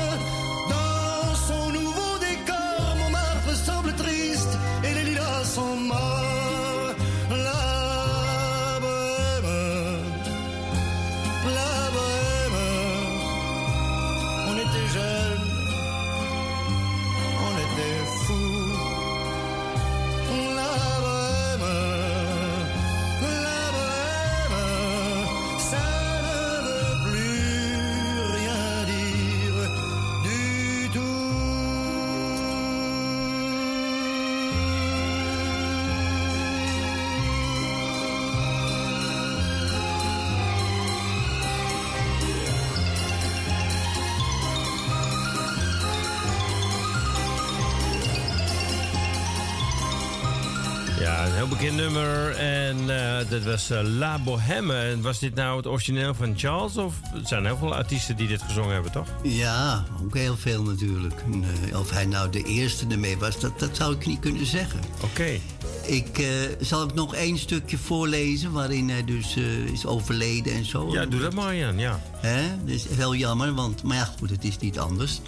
Nummer. En eh, dat was eh, La Bohème. En was dit nou het origineel van Charles? Of er zijn heel veel artiesten die dit gezongen hebben, toch? Ja, ook heel veel natuurlijk. En, eh, of hij nou de eerste ermee was, dat, dat zou ik niet kunnen zeggen. Oké. Ik, zal ik nog één stukje voorlezen waarin hij dus is overleden en zo? Ja, doe dat maar, Jan. Ja. Hè? Dat is heel jammer, want, maar ja, goed, het is niet anders.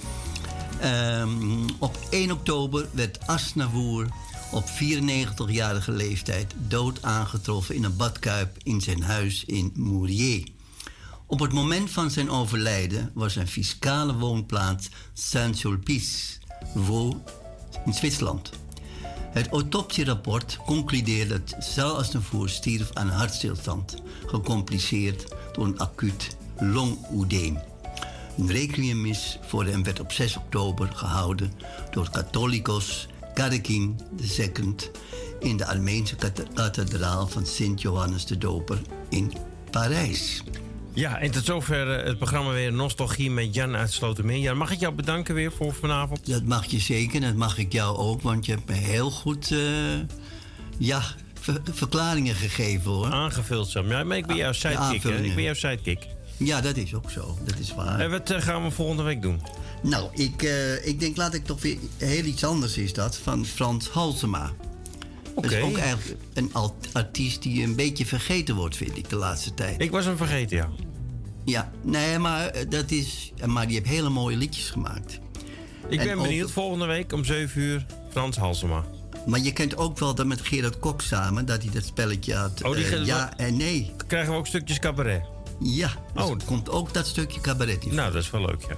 Ehm, op 1 oktober werd Asnavoer op 94-jarige leeftijd dood aangetroffen in een badkuip in zijn huis in Mourier. Op het moment van zijn overlijden was zijn fiscale woonplaats Saint-Sulpice, Vaux, in Zwitserland. Het autopsierapport concludeerde dat Sal Asnavoer stierf aan hartstilstand, gecompliceerd door een acuut longoedeem. Een requiemmis voor hem werd op 6 oktober gehouden door Catholicos Karekin II in de Armeense kathe- kathedraal van Sint Johannes de Doper in Parijs. Ja, en tot zover eh, het programma weer Nostalgie met Jan uit Slotermeer. Jan, mag ik jou bedanken weer voor vanavond? Dat mag je zeker, dat mag ik jou ook, want je hebt me heel goed eh, ja, ver- verklaringen gegeven hoor. Aangevuld, Sam. Ja, maar ik ben jouw sidekick. Ik ben jouw sidekick. Ja, dat is ook zo, dat is waar. En wat eh, gaan we volgende week doen? Nou, ik, eh, ik denk, laat ik toch weer heel iets anders is dat, van Frans Halsema. Dat Oké. is ook eigenlijk een artiest die een beetje vergeten wordt, vind ik, de laatste tijd. Ik was hem vergeten, ja. Ja, nee, maar eh, dat is... Maar die heeft hele mooie liedjes gemaakt. Ik En ben benieuwd, volgende week om 7 uur, Frans Halsema. Maar je kent ook wel dat met Gerard Kok samen, dat hij dat spelletje had. Oh, die eh, ja en nee. Krijgen we ook stukjes cabaret? Ja, dus Oh. er komt ook dat stukje cabaret in. Nou, dat is wel leuk, ja.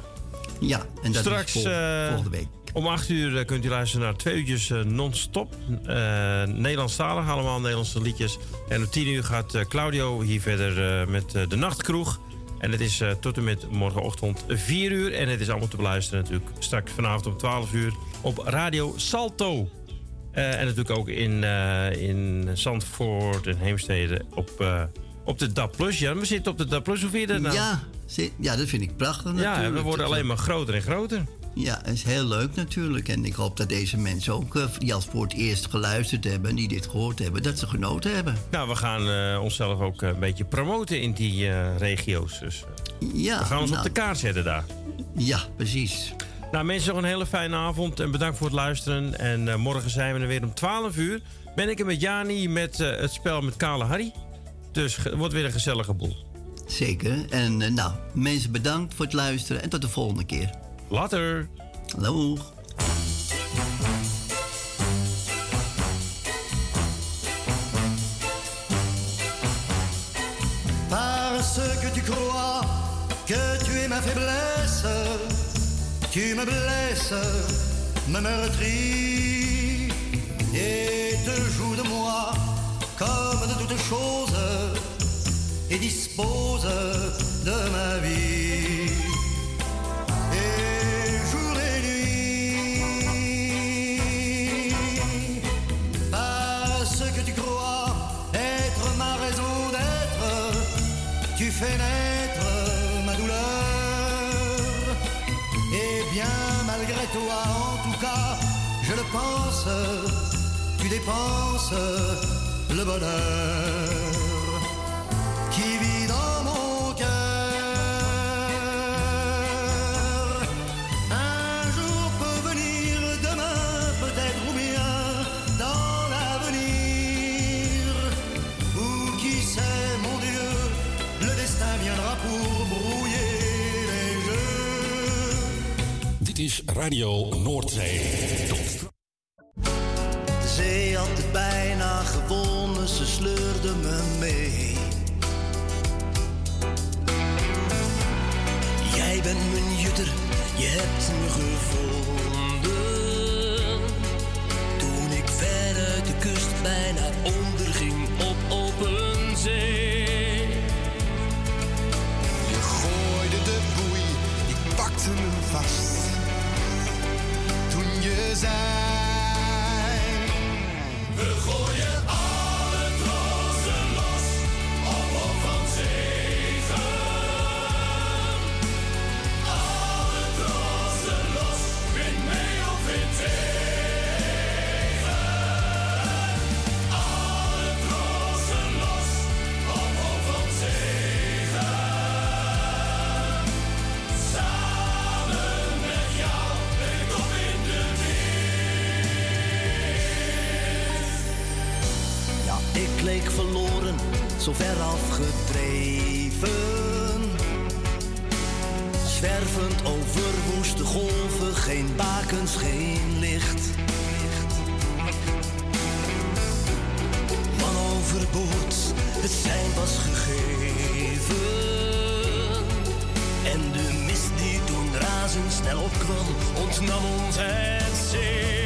Ja, en dat Straks is vol- eh, volgende week. om 8 uur eh, kunt u luisteren naar twee uurtjes eh, non-stop. Eh Nederlandstalig, allemaal Nederlandse liedjes. En om 10 uur gaat Claudio hier verder met de Nachtkroeg. En het is tot en met morgenochtend 4 uur. En het is allemaal te beluisteren natuurlijk straks vanavond om 12 uur op Radio Salto. En natuurlijk ook in, eh, in Zandvoort en Heemstede op, op de DAP+. Ja, we zitten op de DAP+. Hoe vind je dat nou? Ja, ja, dat vind ik prachtig ja natuurlijk. we worden alleen maar groter en groter. Ja, dat is heel leuk natuurlijk. En ik hoop dat deze mensen ook, eh, die als voor het eerst geluisterd hebben... en die dit gehoord hebben, dat ze genoten hebben. Nou, we gaan eh, onszelf ook eh, een beetje promoten in die regio's. Dus Ja, we gaan ons nou, op de kaart zetten daar. Ja, precies. Nou, mensen, nog een hele fijne avond en bedankt voor het luisteren. En morgen zijn we er weer om 12 uur. Ben ik er met Jani met het spel met Kale Harry. Dus ge- wordt weer een gezellige boel. Zeker. En eh, nou, mensen bedankt voor het luisteren en tot de volgende keer. Later. Hallo. Parce que tu crois que tu es ma faiblesse, tu me blesses, me meurtris et te joues de moi comme de toutes choses et dispose de ma vie. Et jour et nuit, parce que tu crois être ma raison d'être, tu fais naître ma douleur. Et bien malgré toi, en tout cas, je le pense, tu dépenses le bonheur qui vit dans mon cœur. Un jour peut venir, demain peut-être ou bien dans l'avenir. Ou qui sait, mon Dieu, le destin viendra pour brouiller les jeux. Dit is Radio Noordzee. De zee had het bijna gewonnen, ze sleurde me mee. Bent mijn jutter, je hebt me gevonden. Toen ik ver uit de kust bijna onderging op open zee. Je gooide de boei, ik pakte me vast. Toen je zei. Zo ver afgedreven. Zwervend over woeste golven, geen bakens, geen licht. Man overboord, het zijn was gegeven. En de mist die toen razendsnel opkwam, ontnam ons het zicht.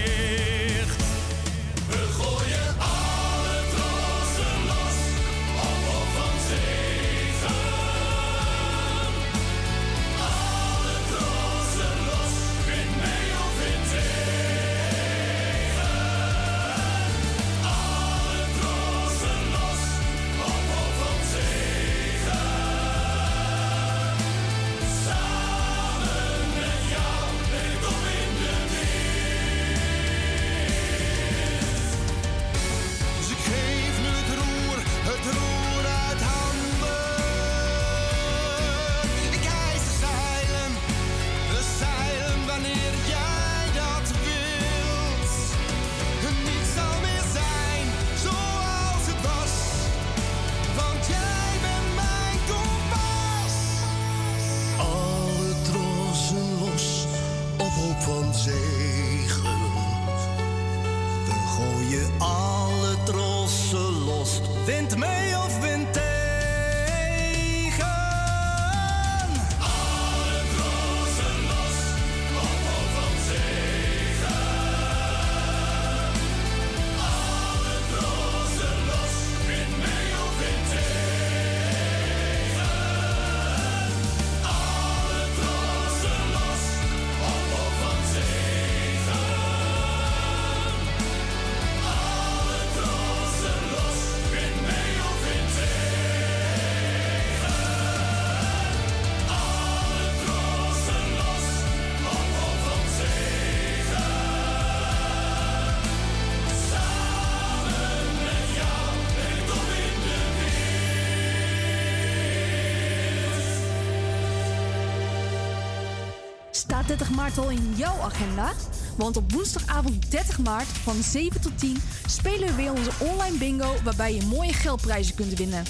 31 maart al in jouw agenda? Want op woensdagavond 30 maart van 7 tot 10 spelen we weer onze online bingo waarbij je mooie geldprijzen kunt winnen.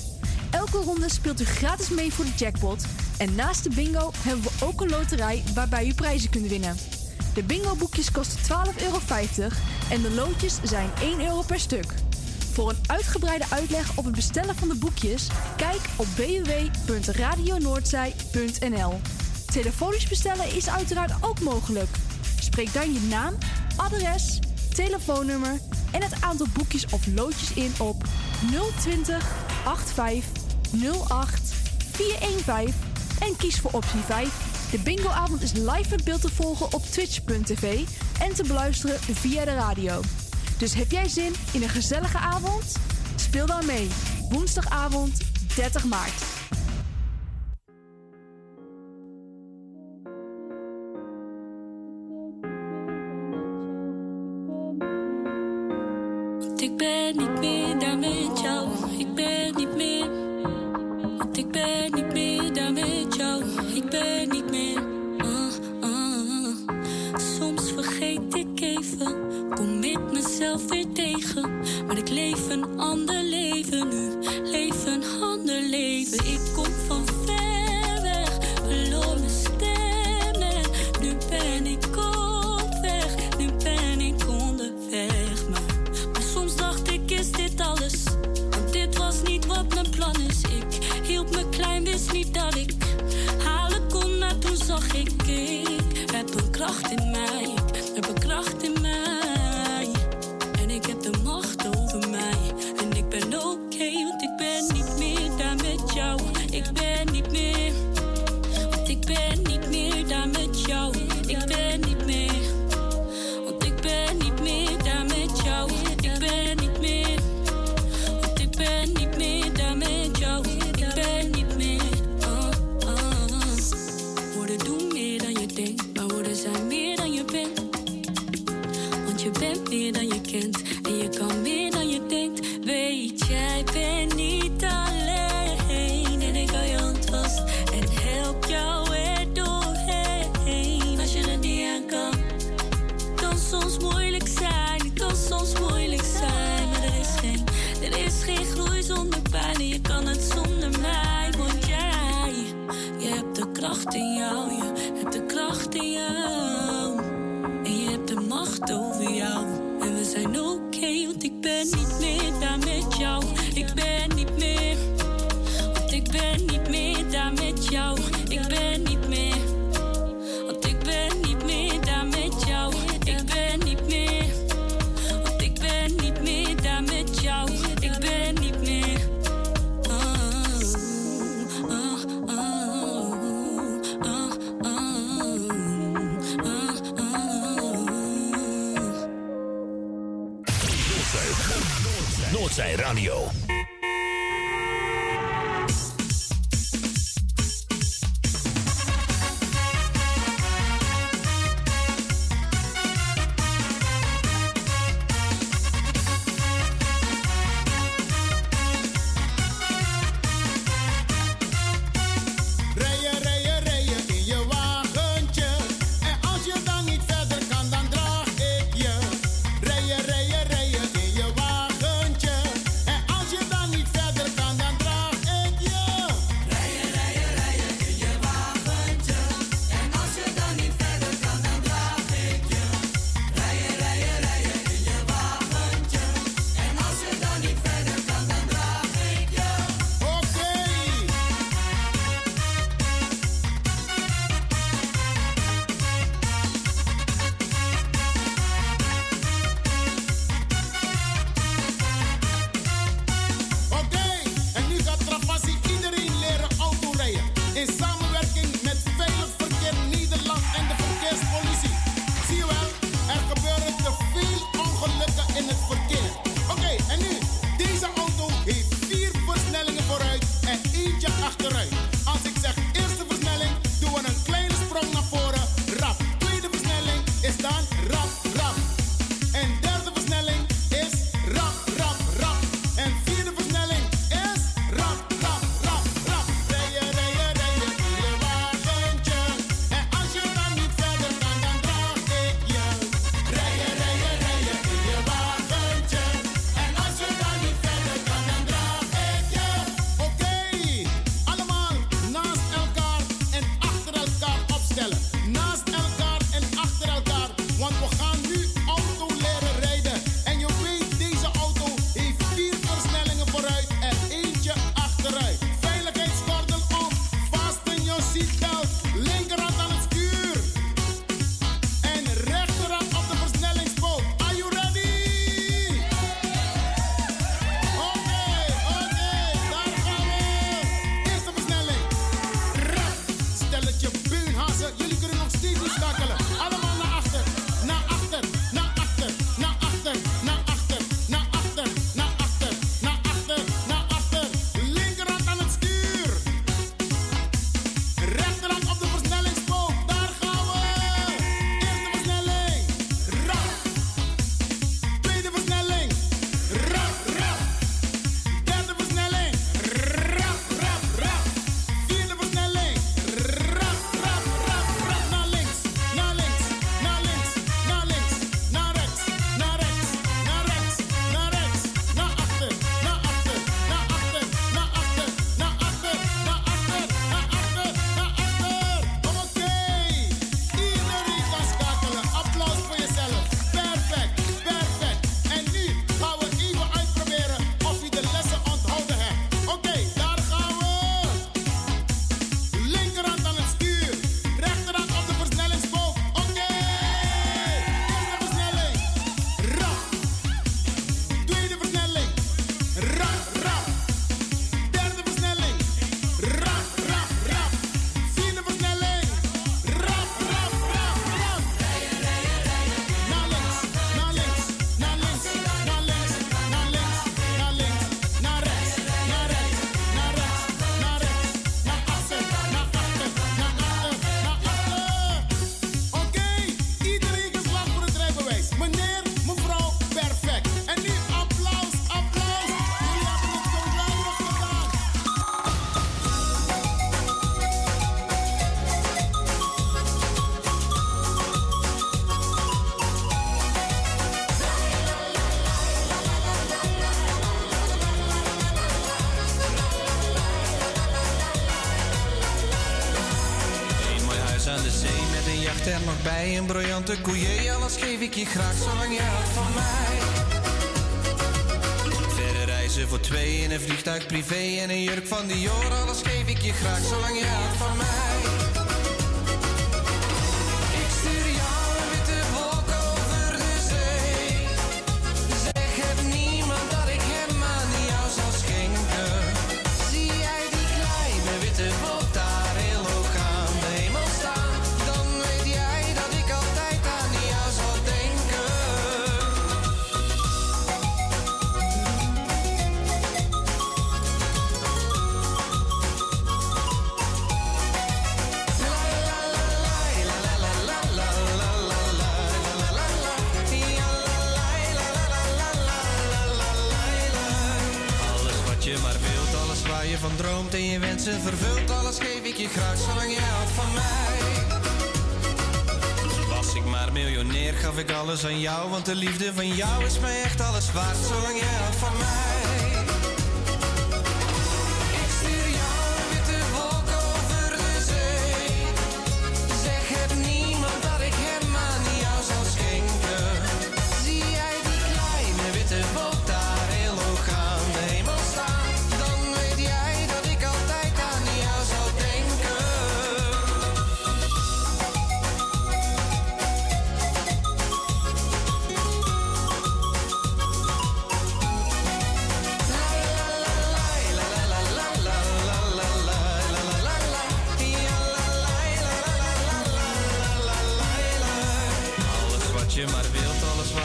Elke ronde speelt u gratis mee voor de jackpot. En naast de bingo hebben we ook een loterij waarbij u prijzen kunt winnen. De bingo-boekjes kosten 12,50 euro en de loodjes zijn 1 euro per stuk. Voor een uitgebreide uitleg op het bestellen van de boekjes, kijk op www.radionoordzij.nl. Telefonisch bestellen is uiteraard ook mogelijk. Spreek dan je naam, adres, telefoonnummer en het aantal boekjes of loodjes in op 020 85 08 415 en kies voor optie 5. De bingoavond is live met beeld te volgen op twitch.tv en te beluisteren via de radio. Dus heb jij zin in een gezellige avond? Speel dan mee. Woensdagavond 30 maart. Heb een kracht in riante koeien, alles geef ik je graag zolang je houdt van mij. Verre reizen voor twee in een vliegtuig privé en een jurk van Dior, alles geef ik je graag zolang je houdt van mij. is me echt alles waard. Zo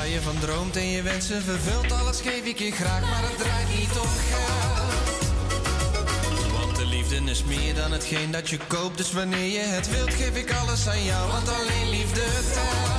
je van droomt en je wensen vervult, alles geef ik je graag, maar het draait niet om geld. Want de liefde is meer dan hetgeen dat je koopt, dus wanneer je het wilt, geef ik alles aan jou, want alleen liefde telt.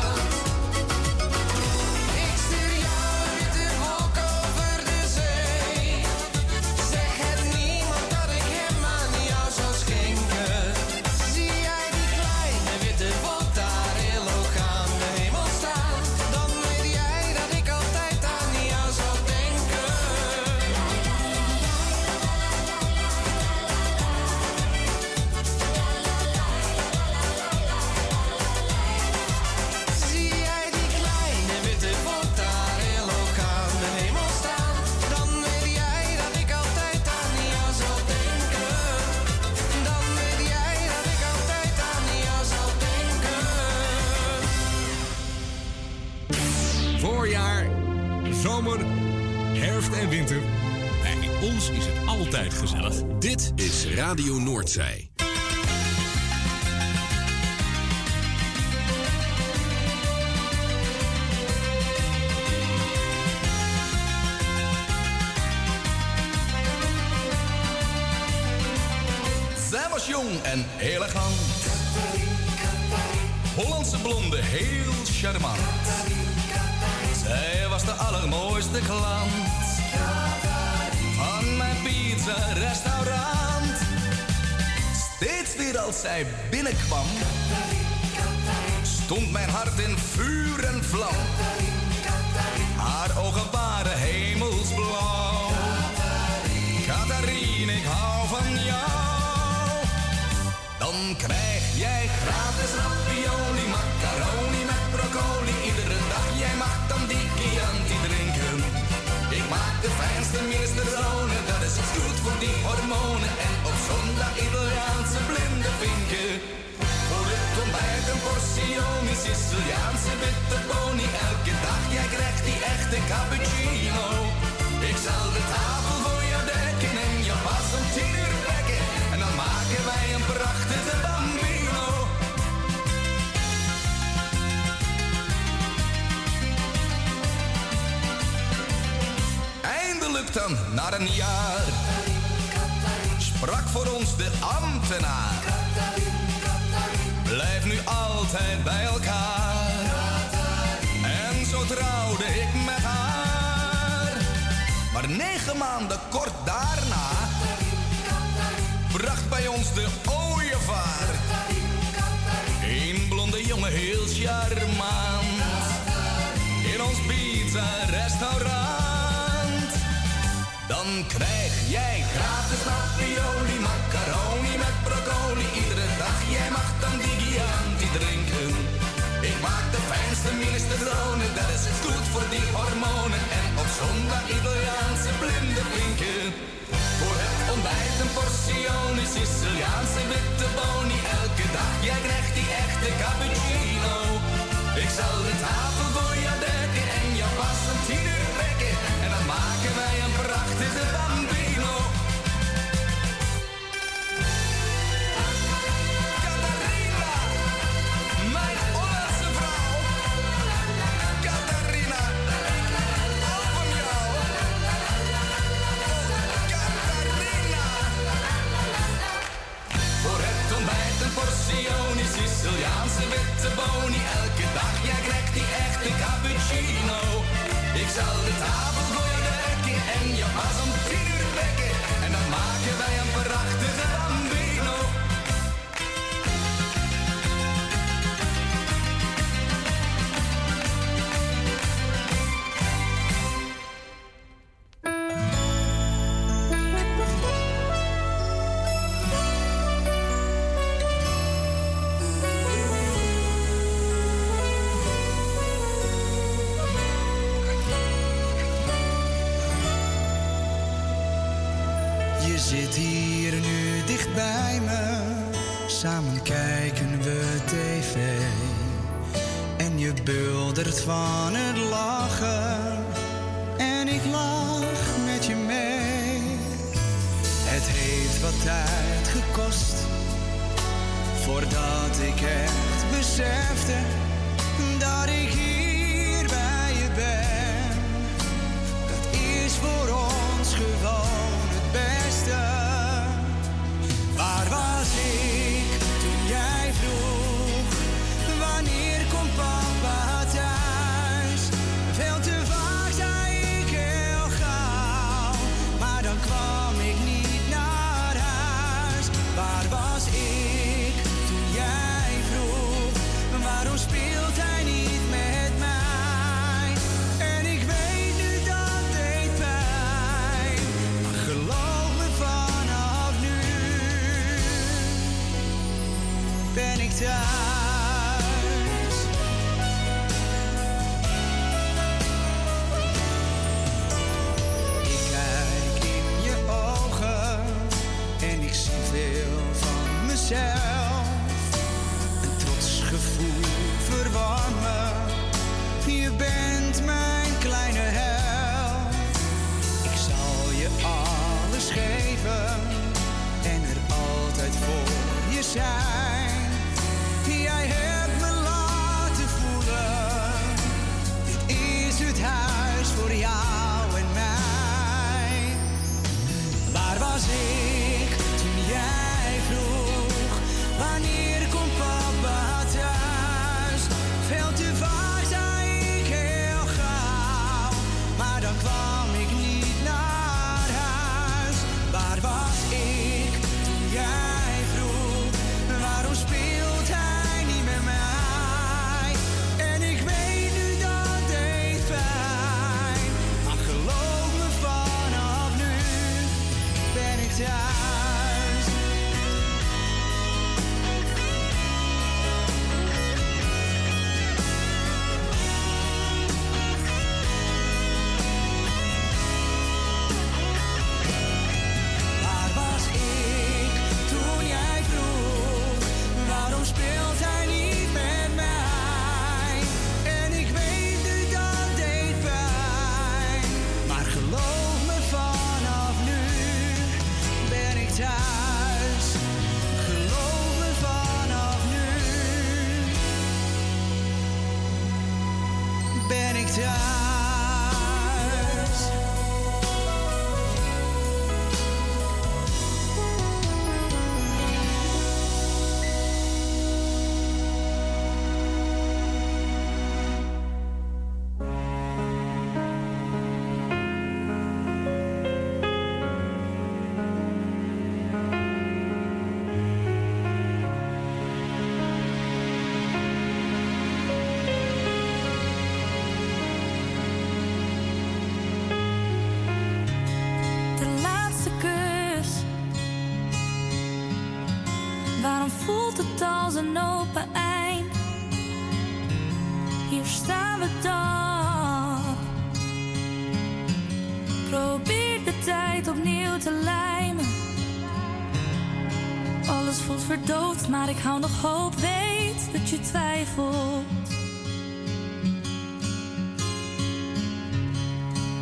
Ik hou nog hoop, weet dat je twijfelt.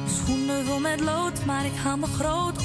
Schoenen vol met lood, maar ik haal me groot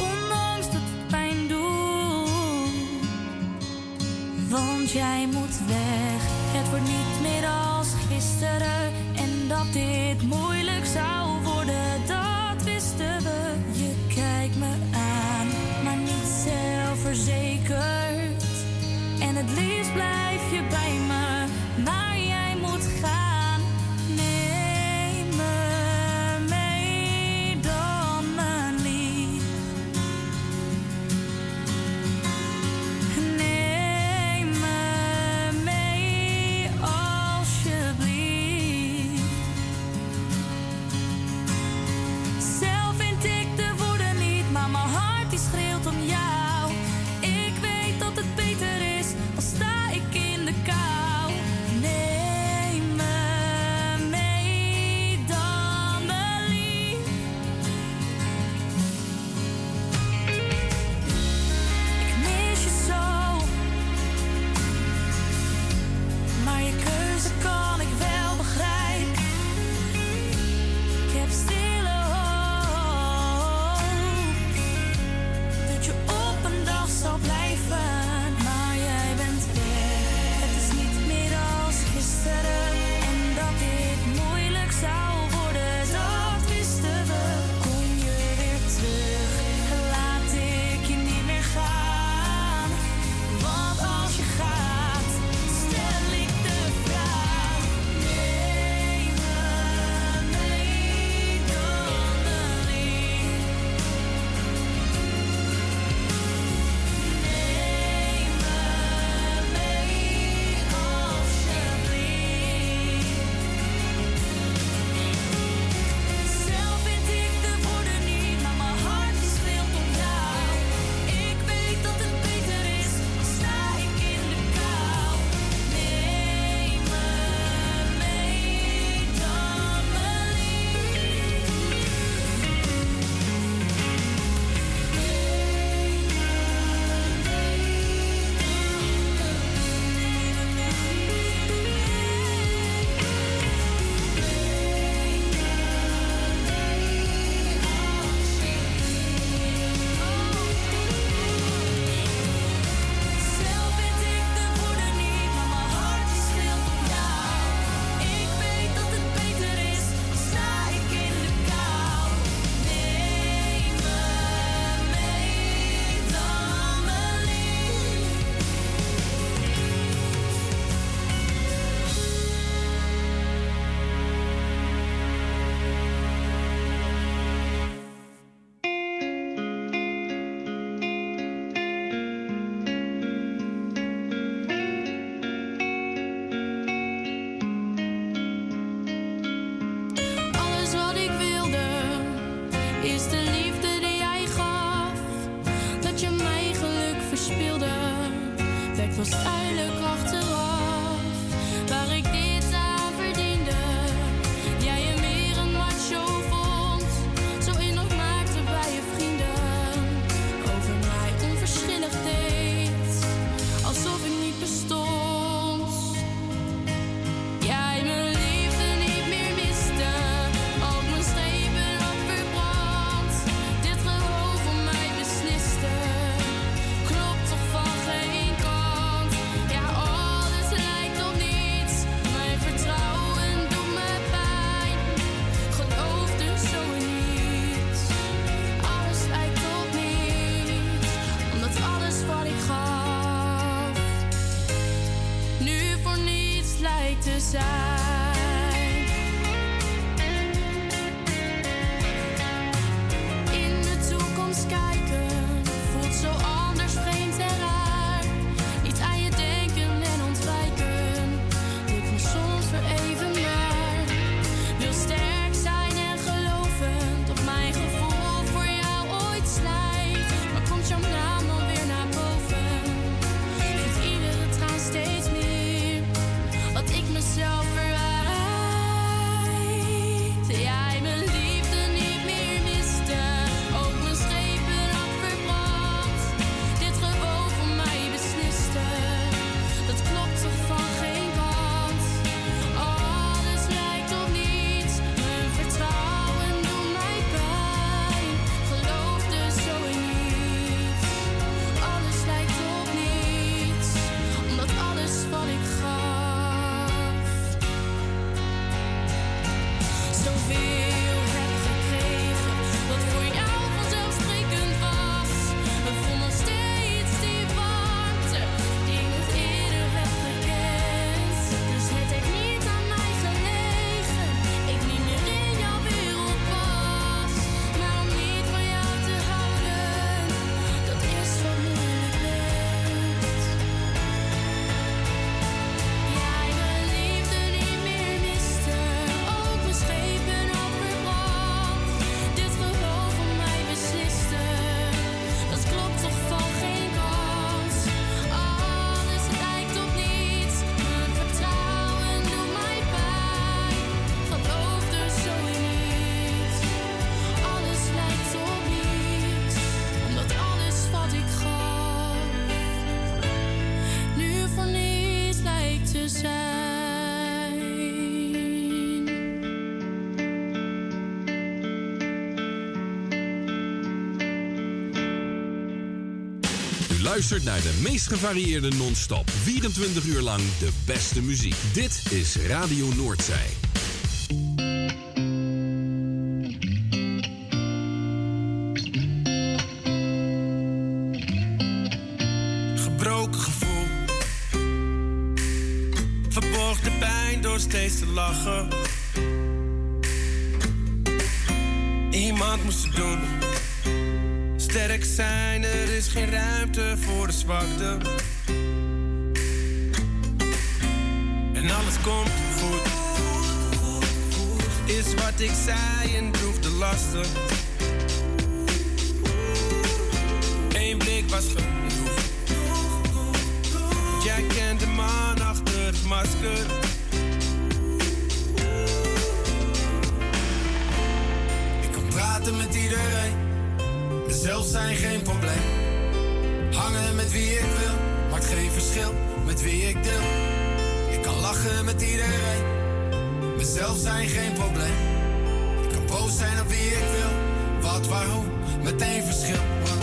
luistert naar de meest gevarieerde non-stop. 24 uur lang de beste muziek. Dit is Radio Noordzee. answer Met meteen verschil.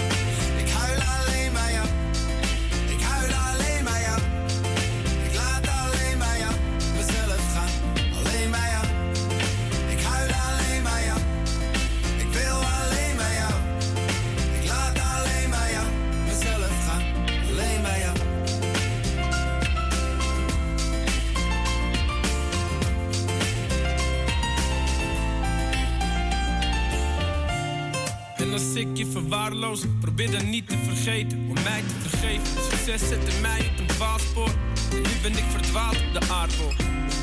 succes zette mij op een dwaalspoor. En nu ben ik verdwaald op de aardbol.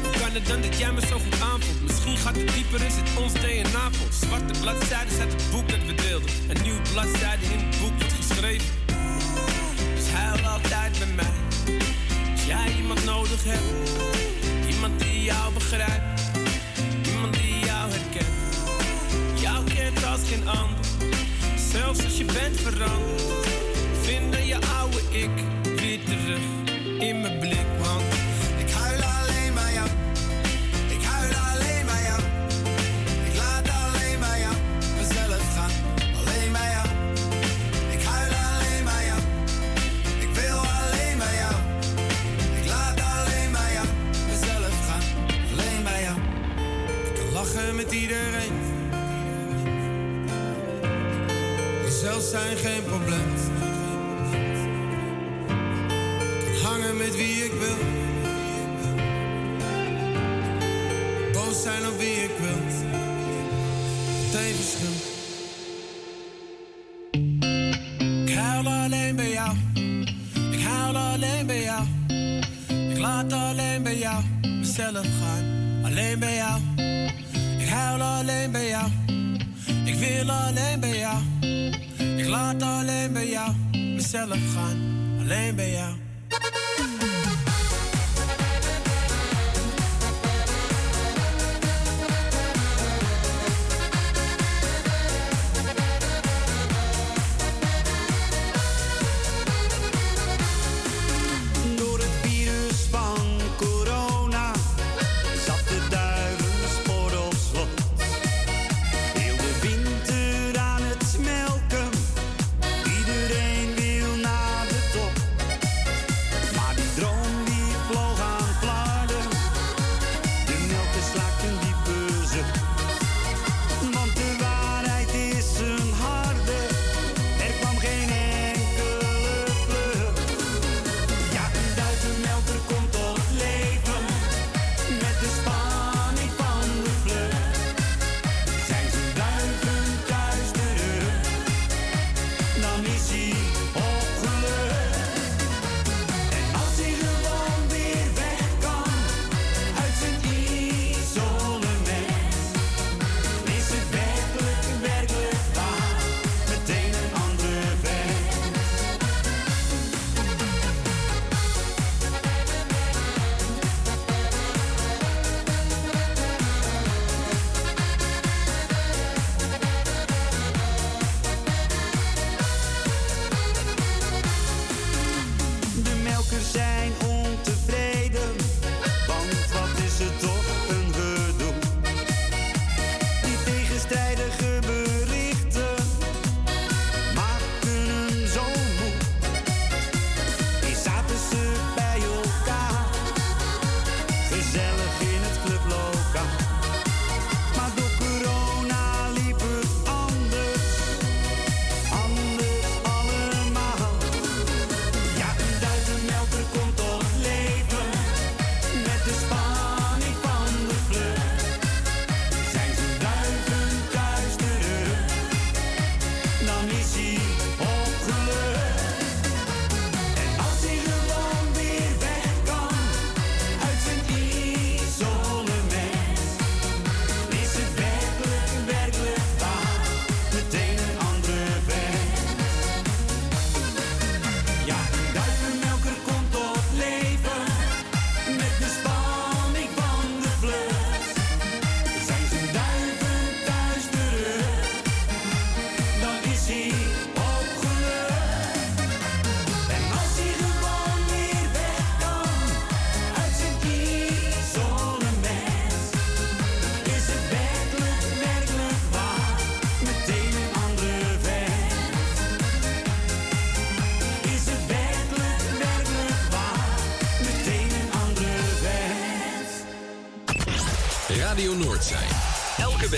Hoe kan het dan dat jij me zo goed aanvoelt? Misschien gaat het dieper, is het ons DNA vol. Zwarte bladzijden uit het boek dat we deelden. Een nieuwe bladzijde in het boek wordt geschreven. Dus huil altijd bij mij. Als jij iemand nodig hebt. Iemand die jou begrijpt. Iemand die jou herkent. Jou kent als geen ander. Zelfs als je bent veranderd ik weer terug in mijn blik.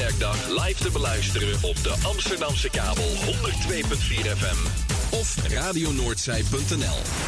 werkdag live te beluisteren op de Amsterdamse kabel 102.4 FM of radionoordzij.nl.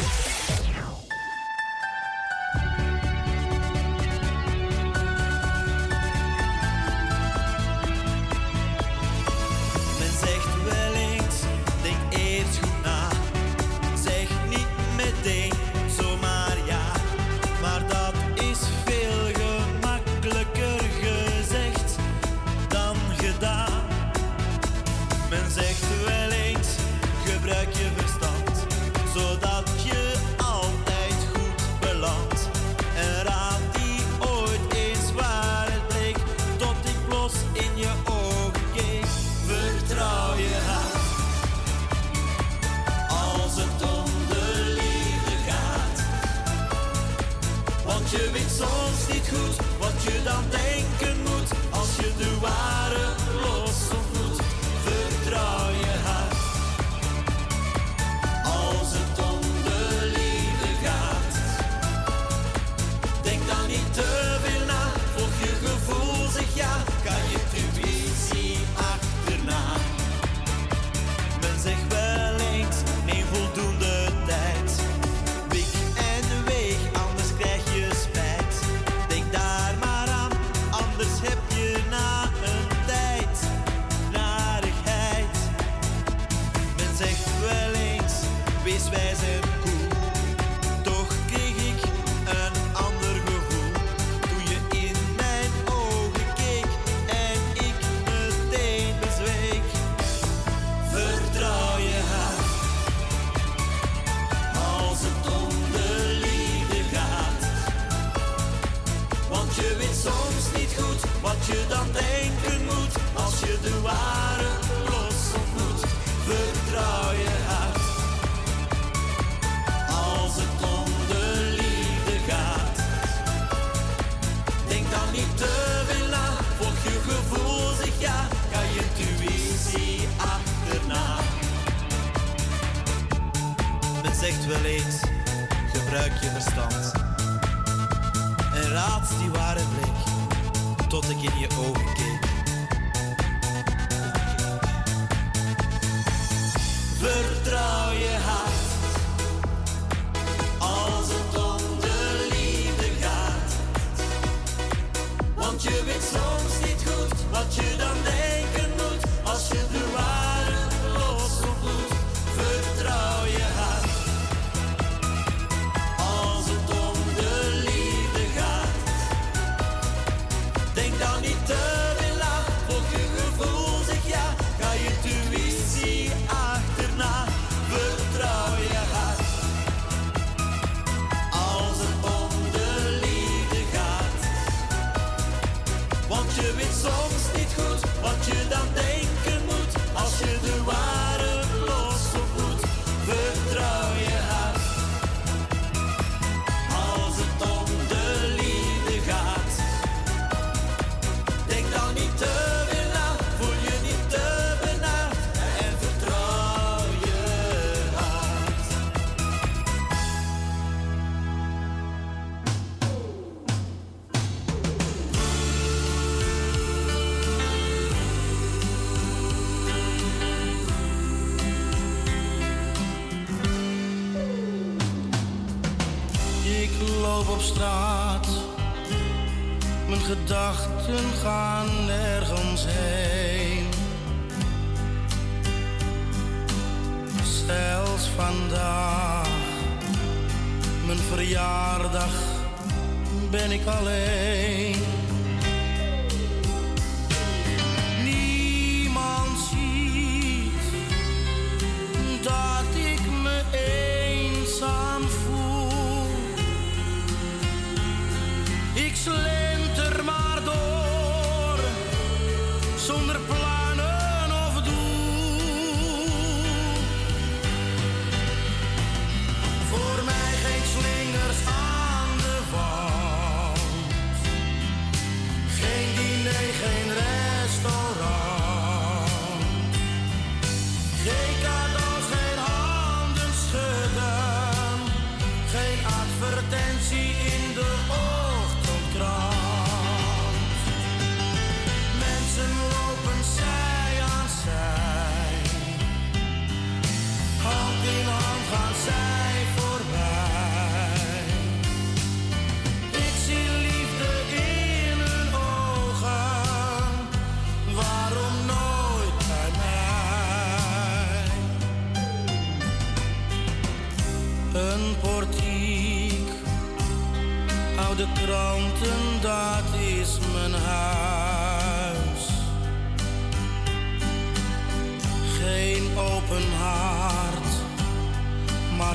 gedachten gaande.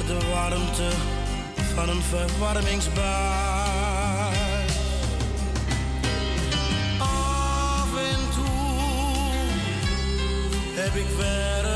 de warmte van een verwarmingsbuis. Af en toe heb ik verder.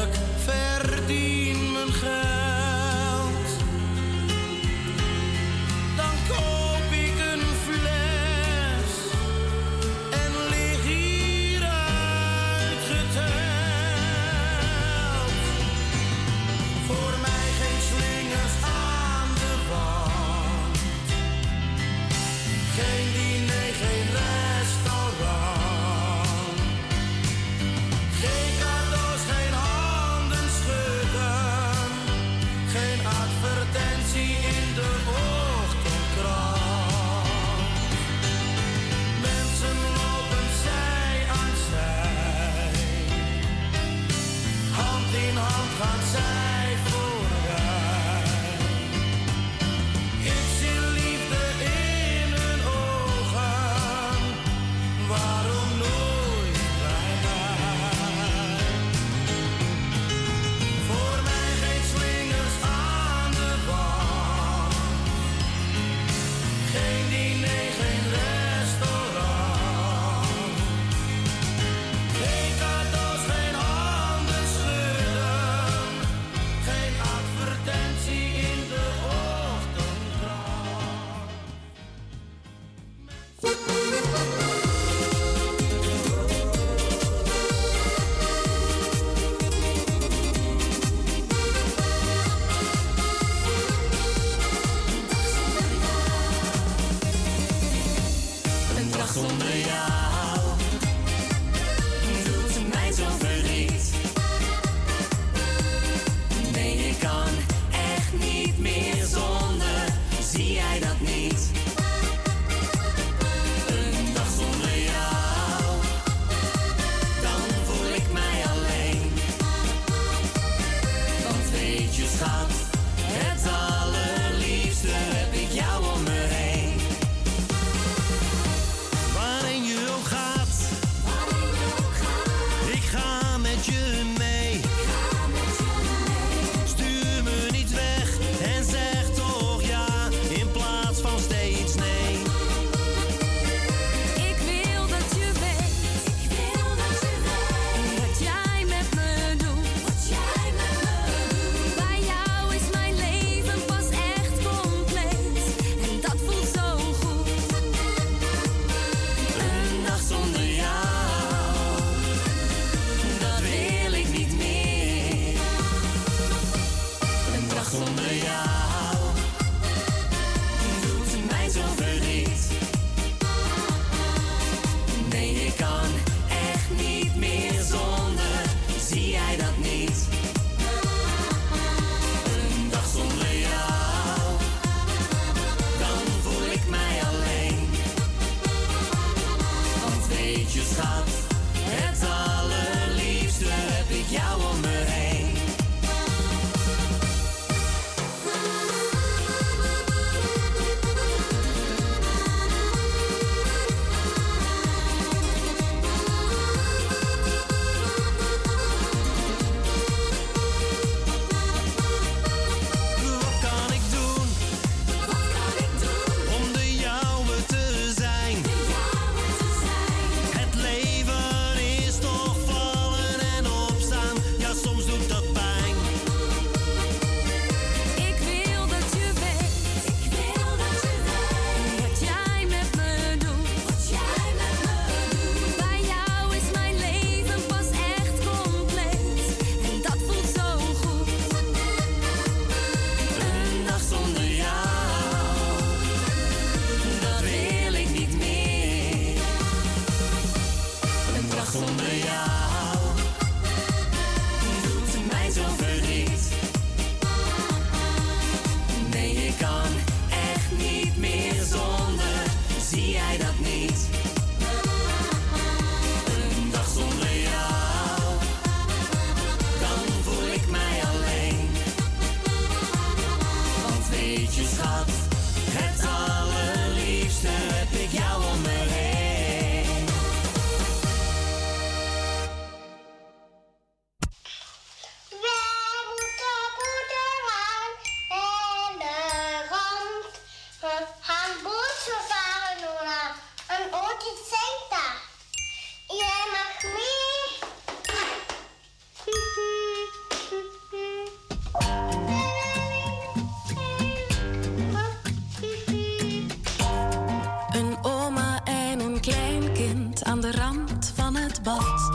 kind aan de rand van het bad.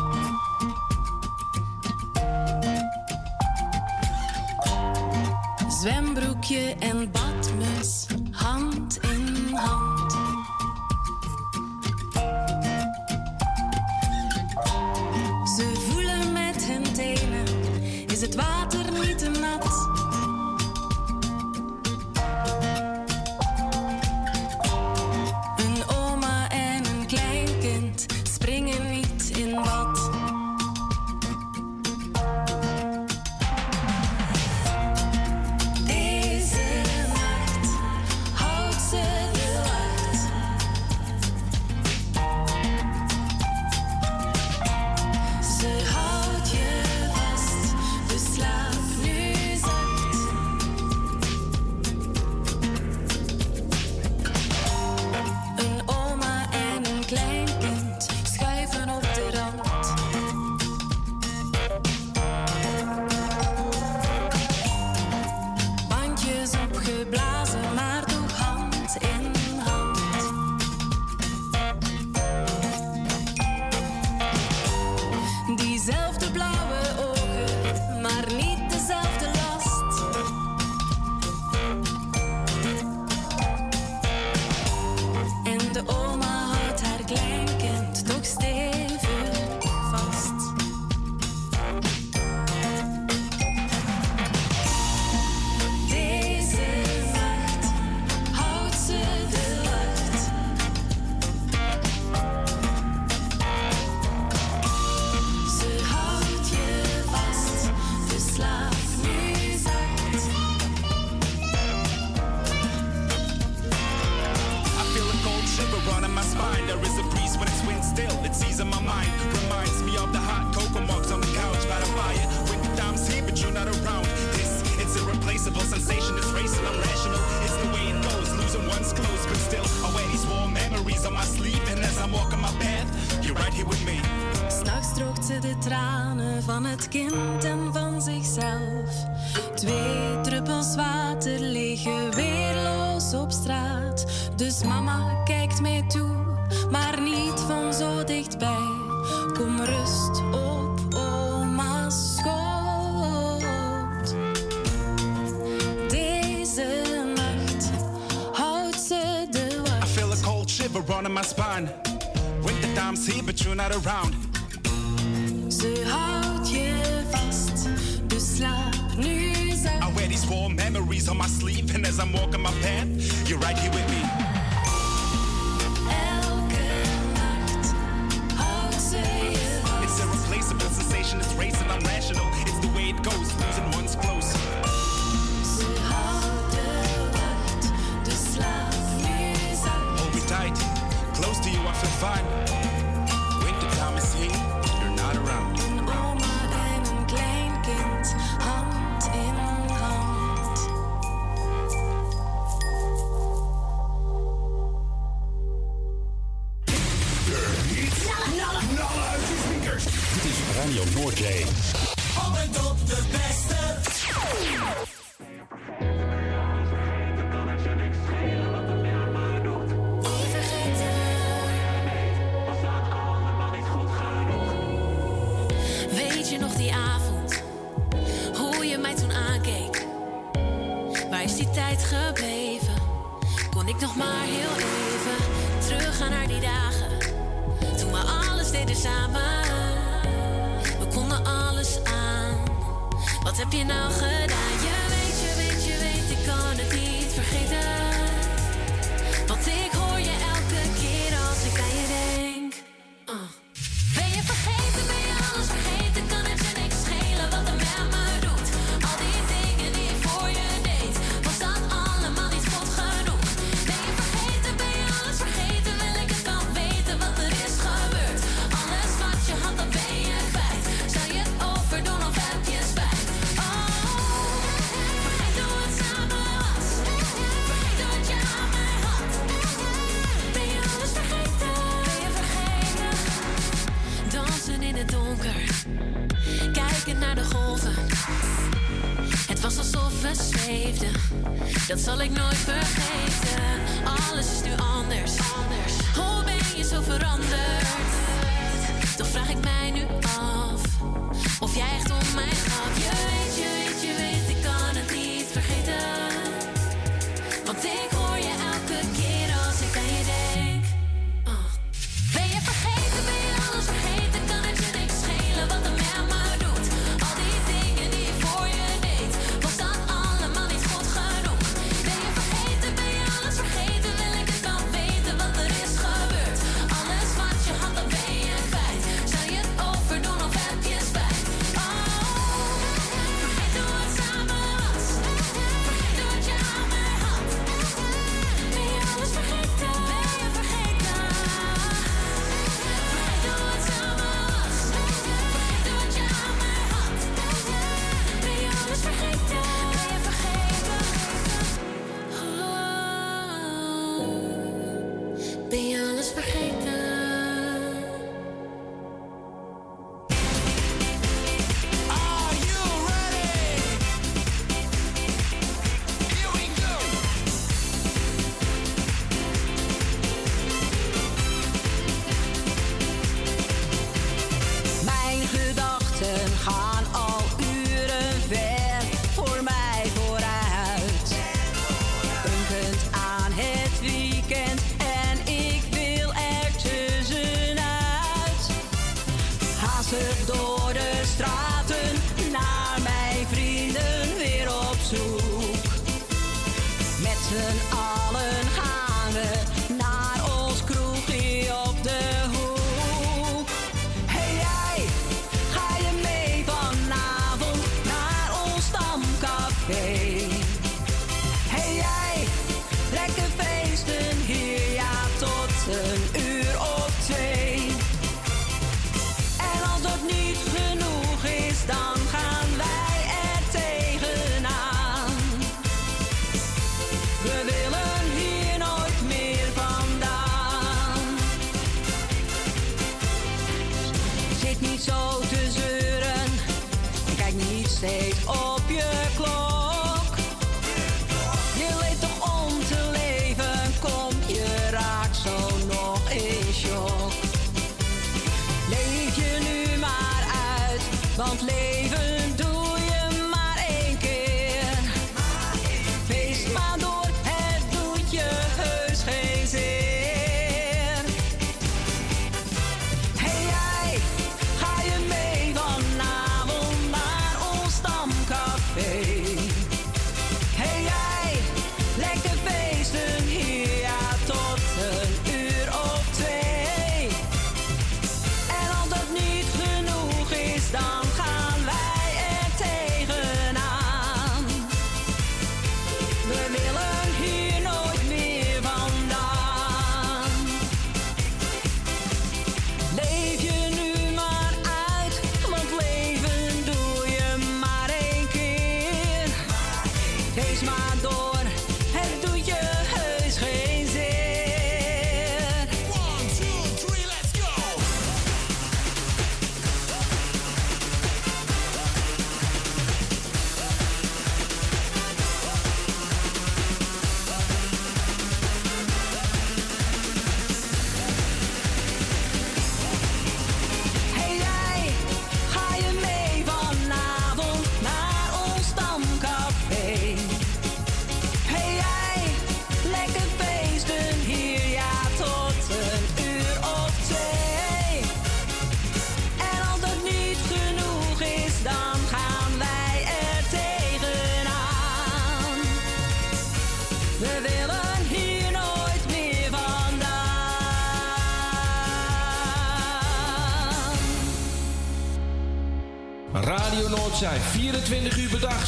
Zwembroekje en badmuts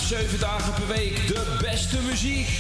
7 dagen per week. De beste muziek.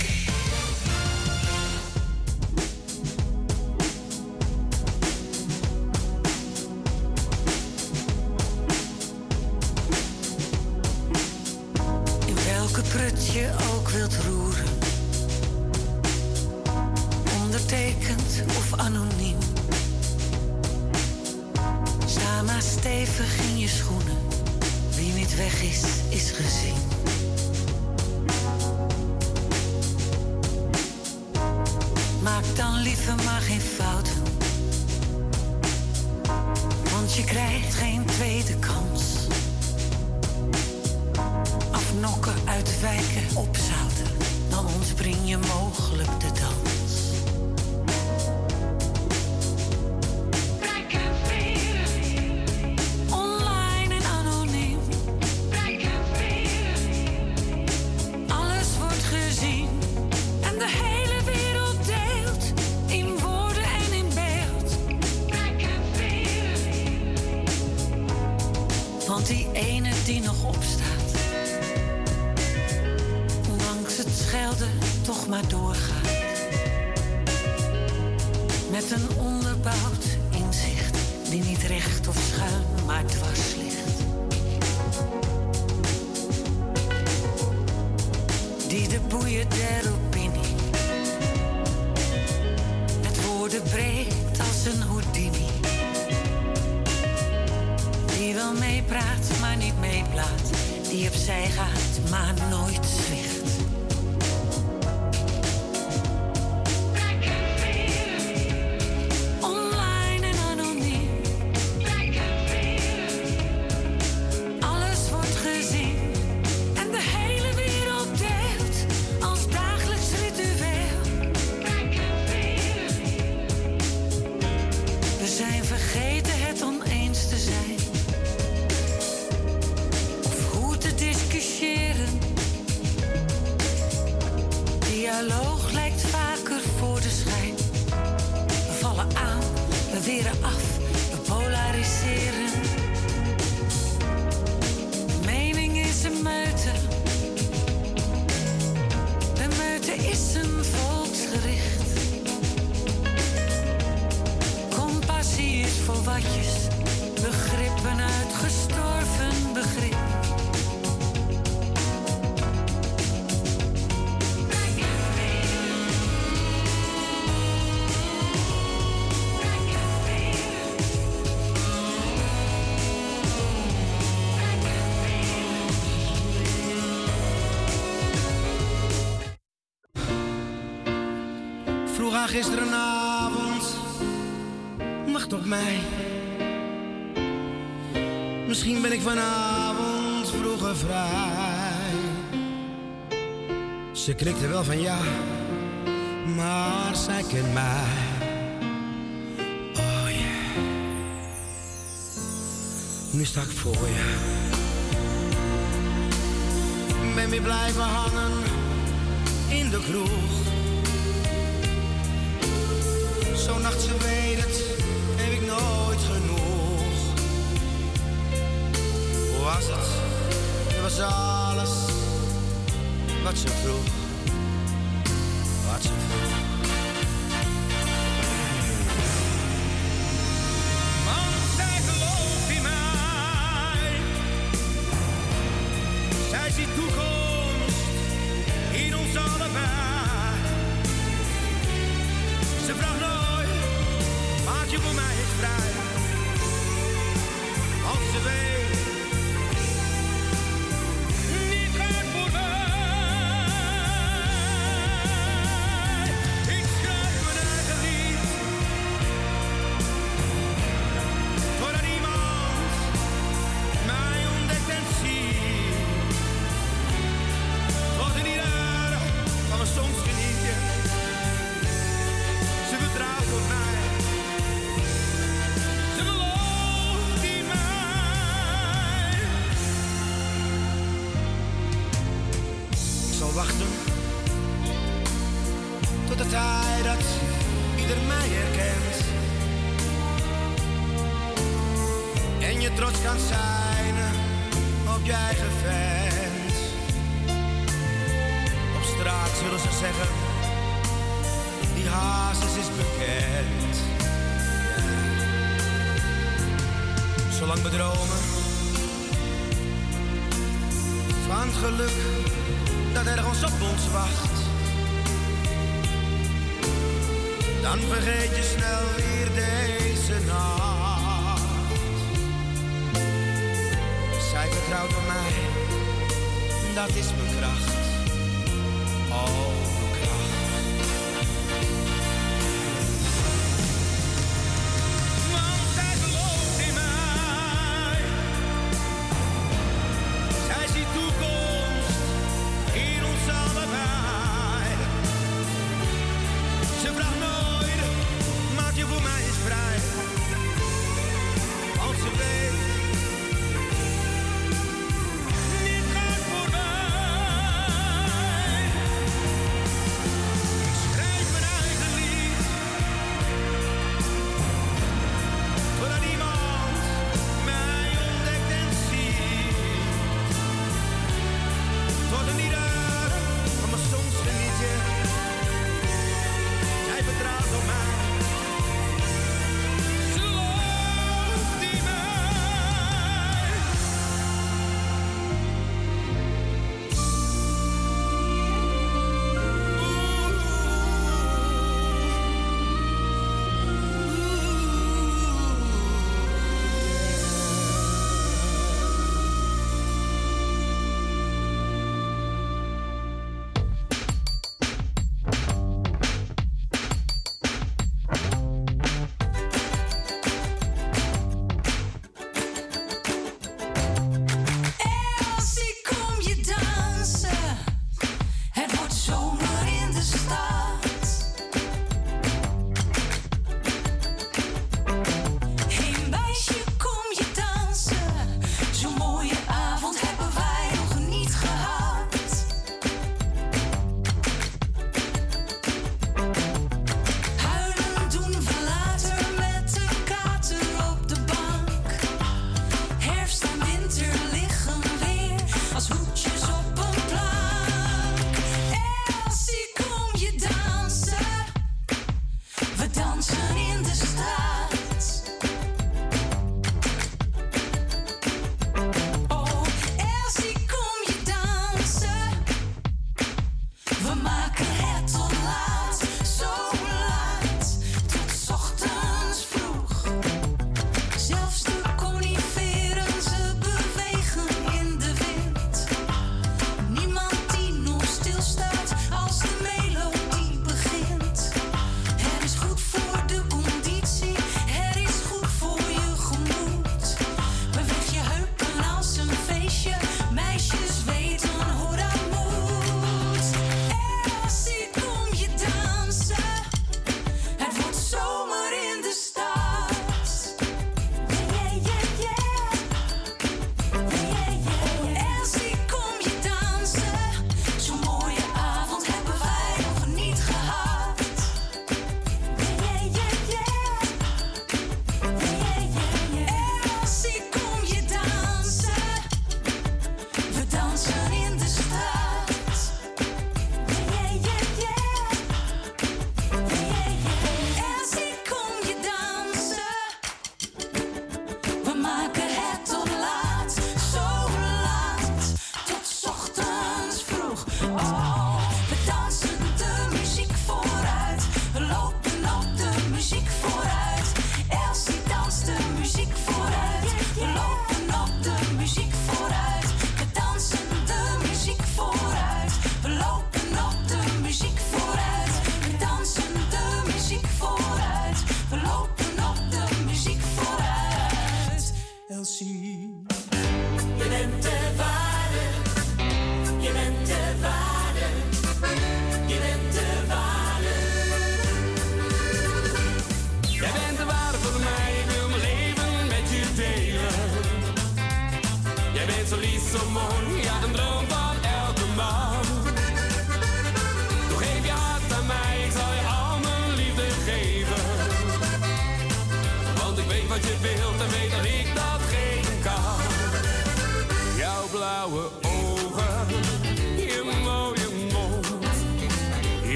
man. van maar zij kent mij. Oh yeah. Nu sta ik voor je. Ben weer blijven hangen in de kroeg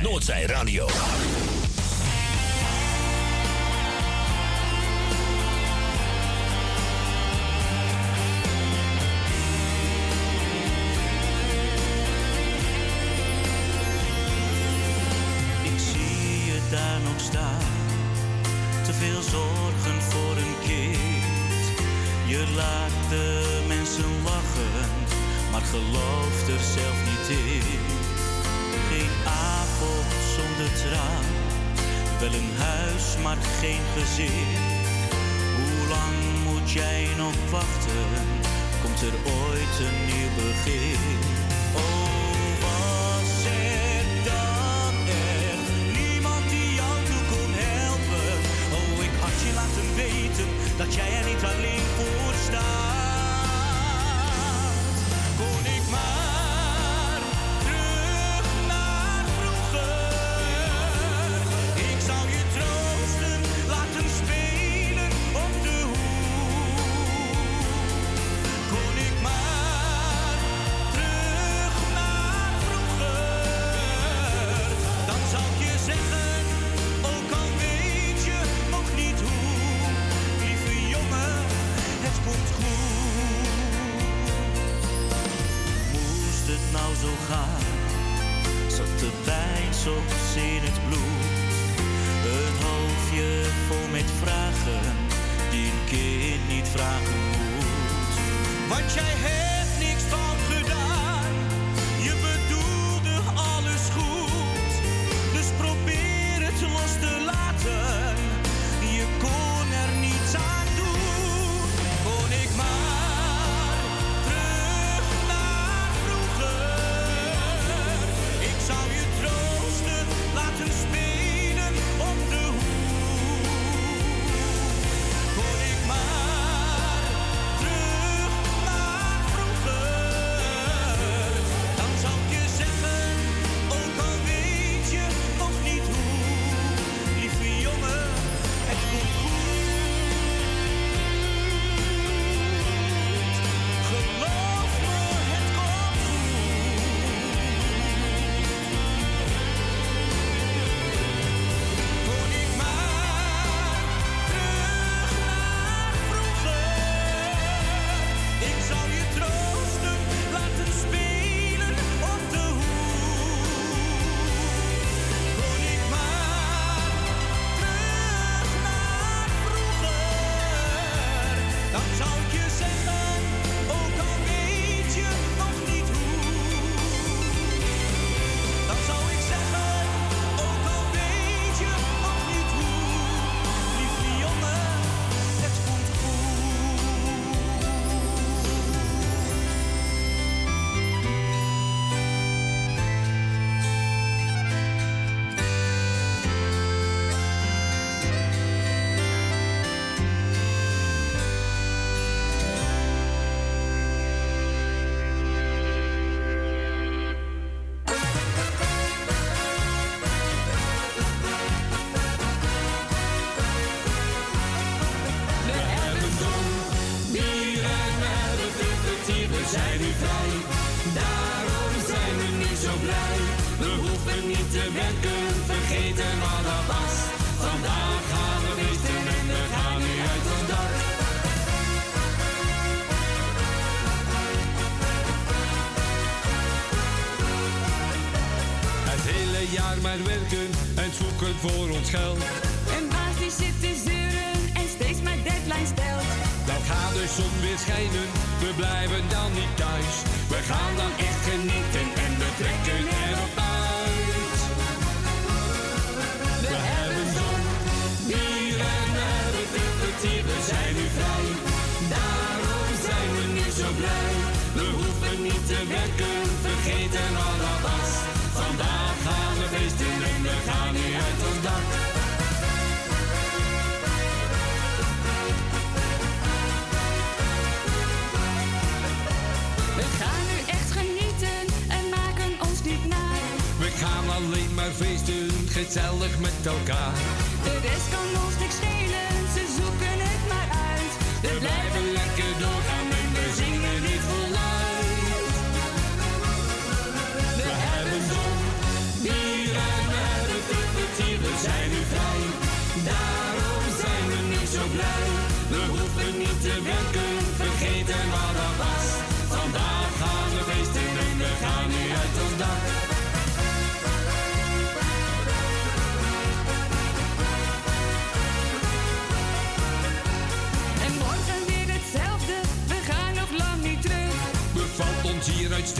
Noordzij, Radio. Ik zie je daar nog staan, te veel zorgen voor een kind. Je laat de mensen lachen, maar gelooft er zelf niet in. Wel een huis, maar geen gezin. Hoe lang moet jij nog wachten? Komt er ooit een nieuw begin?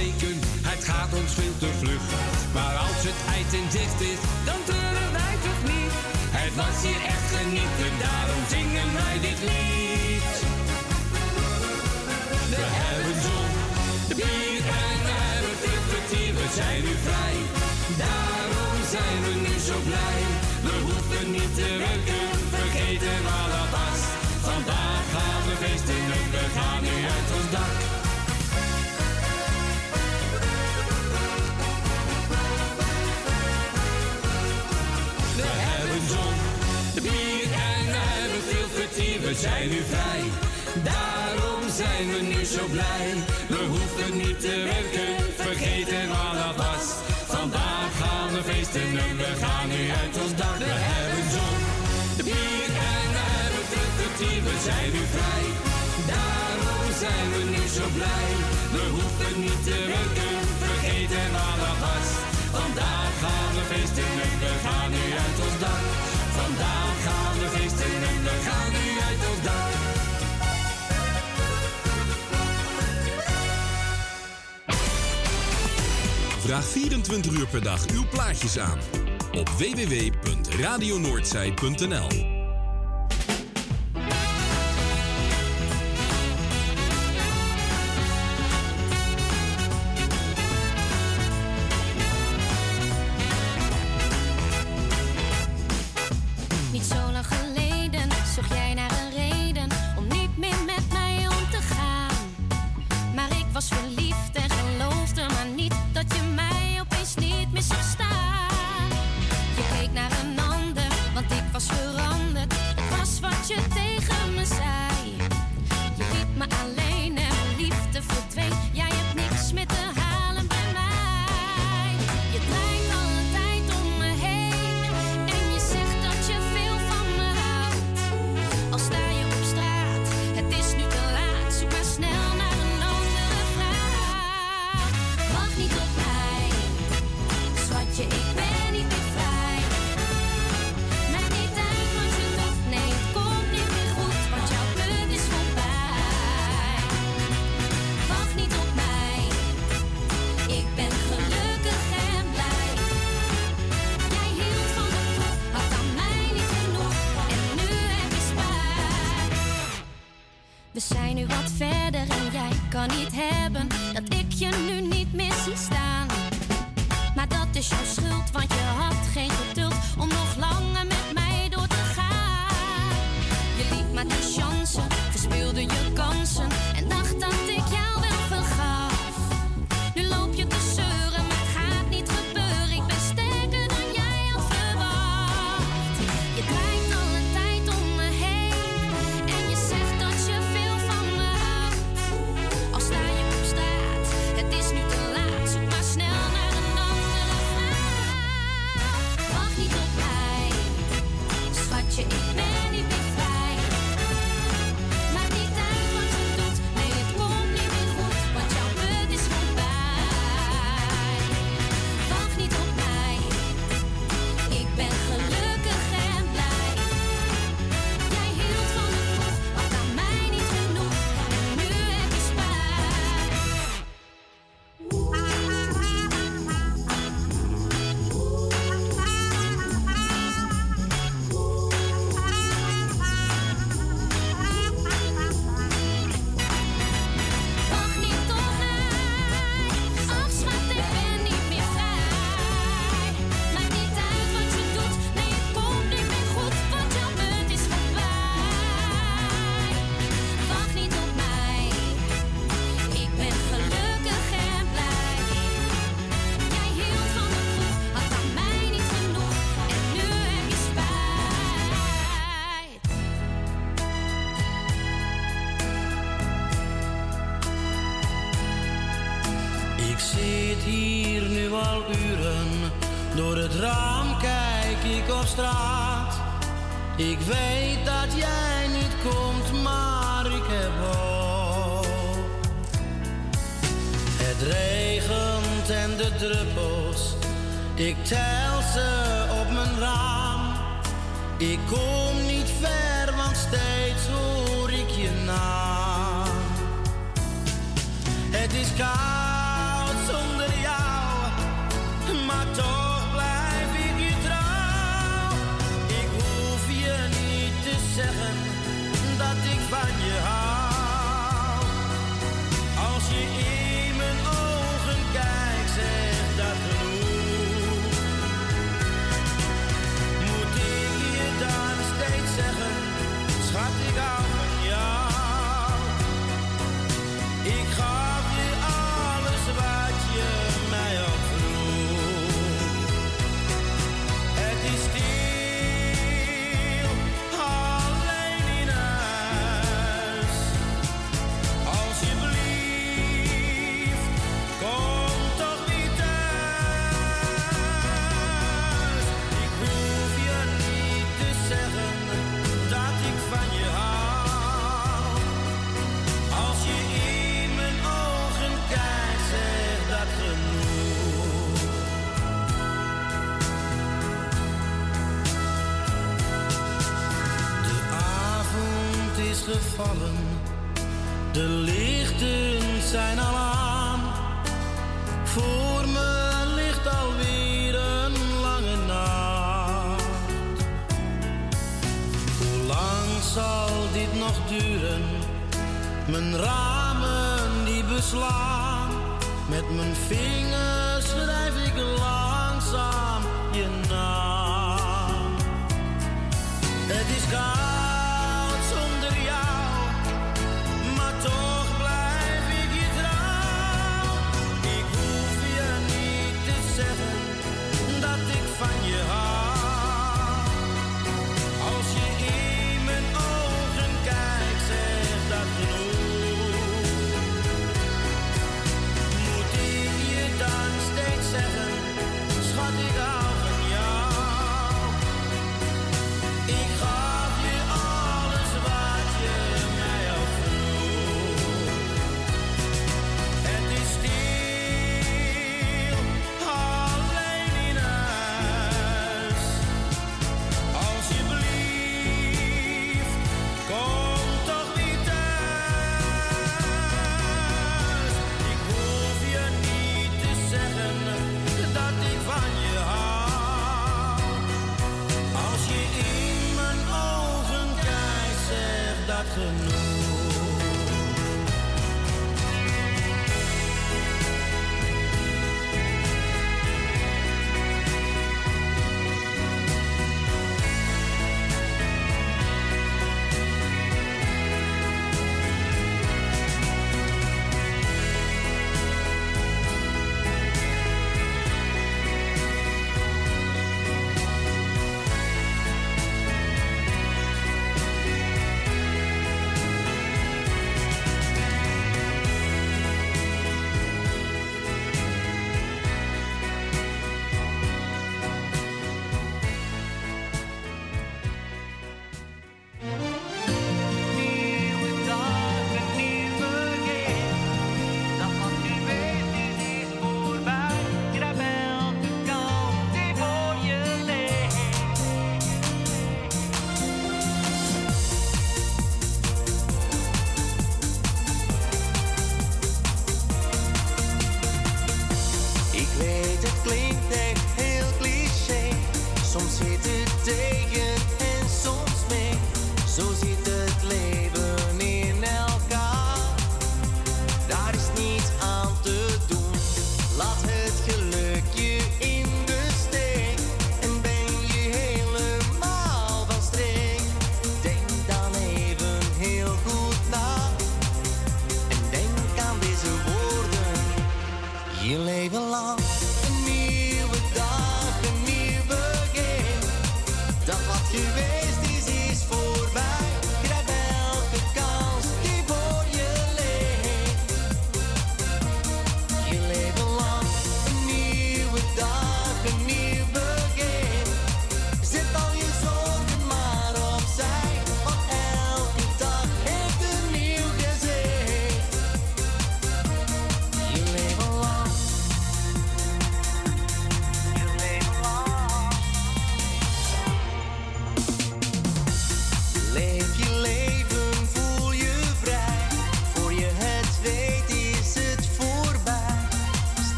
het gaat ons veel te vlug. Maar als het eind in dicht is, dan turnen wij toch niet. Het was hier echt genieten, daarom zingen wij dit lied. We hebben zon, de bier en we hebben veel vertier, we zijn nu vrij. Daarom zijn we nu zo blij, we hoeven niet te werken, vergeten alle zijn nu vrij, daarom zijn we nu zo blij. We hoeven niet te werken, vergeten al dat was. Vandaag gaan we feesten en we gaan nu uit ons dak. We hebben zon, de bier en we hebben. We zijn nu vrij, daarom zijn we nu zo blij. We hoeven niet te werken, vergeten al dat was. Vandaag gaan we feesten en we gaan nu uit ons dak. Vandaag gaan we en dan gaan nu uit daar. Vraag 24 uur per dag uw plaatjes aan op www.radionoordzij.nl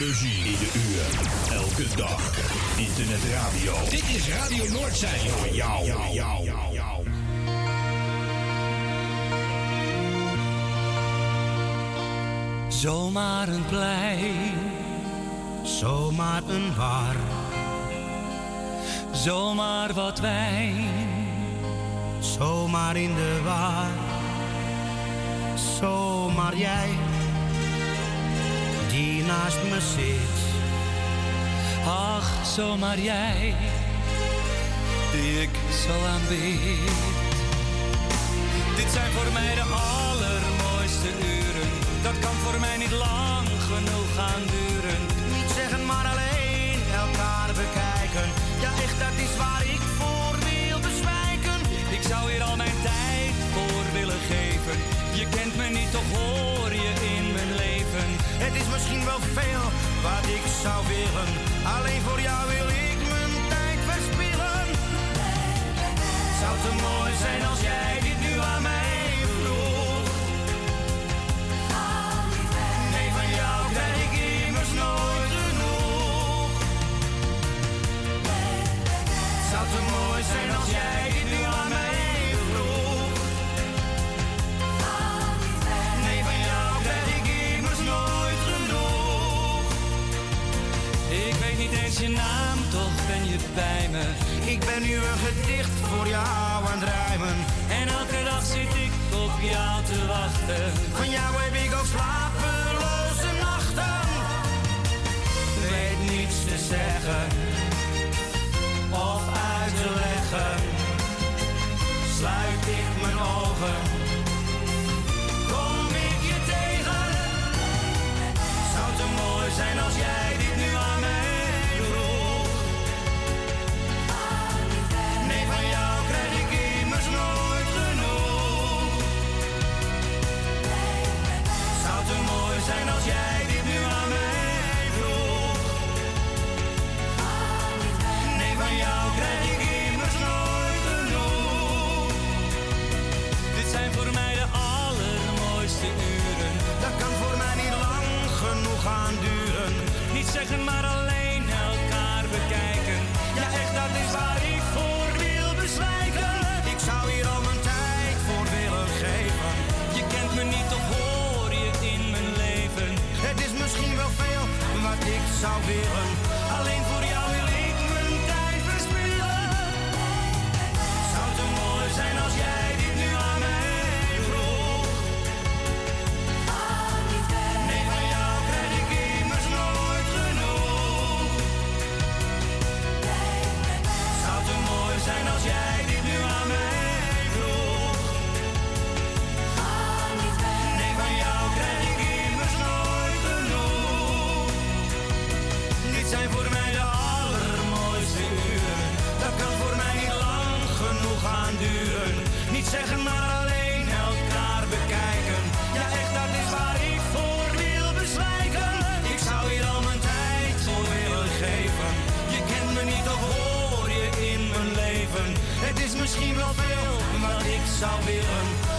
Muziek in de uur. Elke dag. Internetradio. Dit is Radio Noordzee Voor jou. jou, jou, jou. Zomaar een plein, zomaar een bar, zomaar wat wijn, zomaar in de war, zomaar jij naast me zit. Ach, zomaar jij, die ik zo aanbid. Dit zijn voor mij de allermooiste uren. Dat kan voor mij niet lang genoeg gaan duren. Niet zeggen, maar alleen elkaar bekijken. Ja, echt, dat is waar ik voor wil bezwijken. Ik zou hier al mijn tijd voor willen geven. Je kent me niet, toch hoor het is misschien wel veel wat ik zou willen. Alleen voor jou wil ik mijn tijd verspillen. Zou te mooi zijn als jij dit nu aan mij vroeg. Nee, van jou krijg ik immers nooit genoeg. Zou te mooi zijn als jij. Ik ben nu een gedicht voor jou aan het rijmen. En elke dag zit ik op jou te wachten. Van jou heb ik al slapeloze nachten. Weet niets te zeggen of uit te leggen. Sluit ik mijn ogen. Kom ik je tegen? Zou te mooi zijn als jij. maar alleen elkaar bekijken. Ja, echt, dat is waar ik voor wil bezwijken. Ik zou hier al mijn tijd voor willen geven. Je kent me niet, of hoor je in mijn leven. Het is misschien wel veel wat ik zou willen. misschien wel veel, maar ik zou willen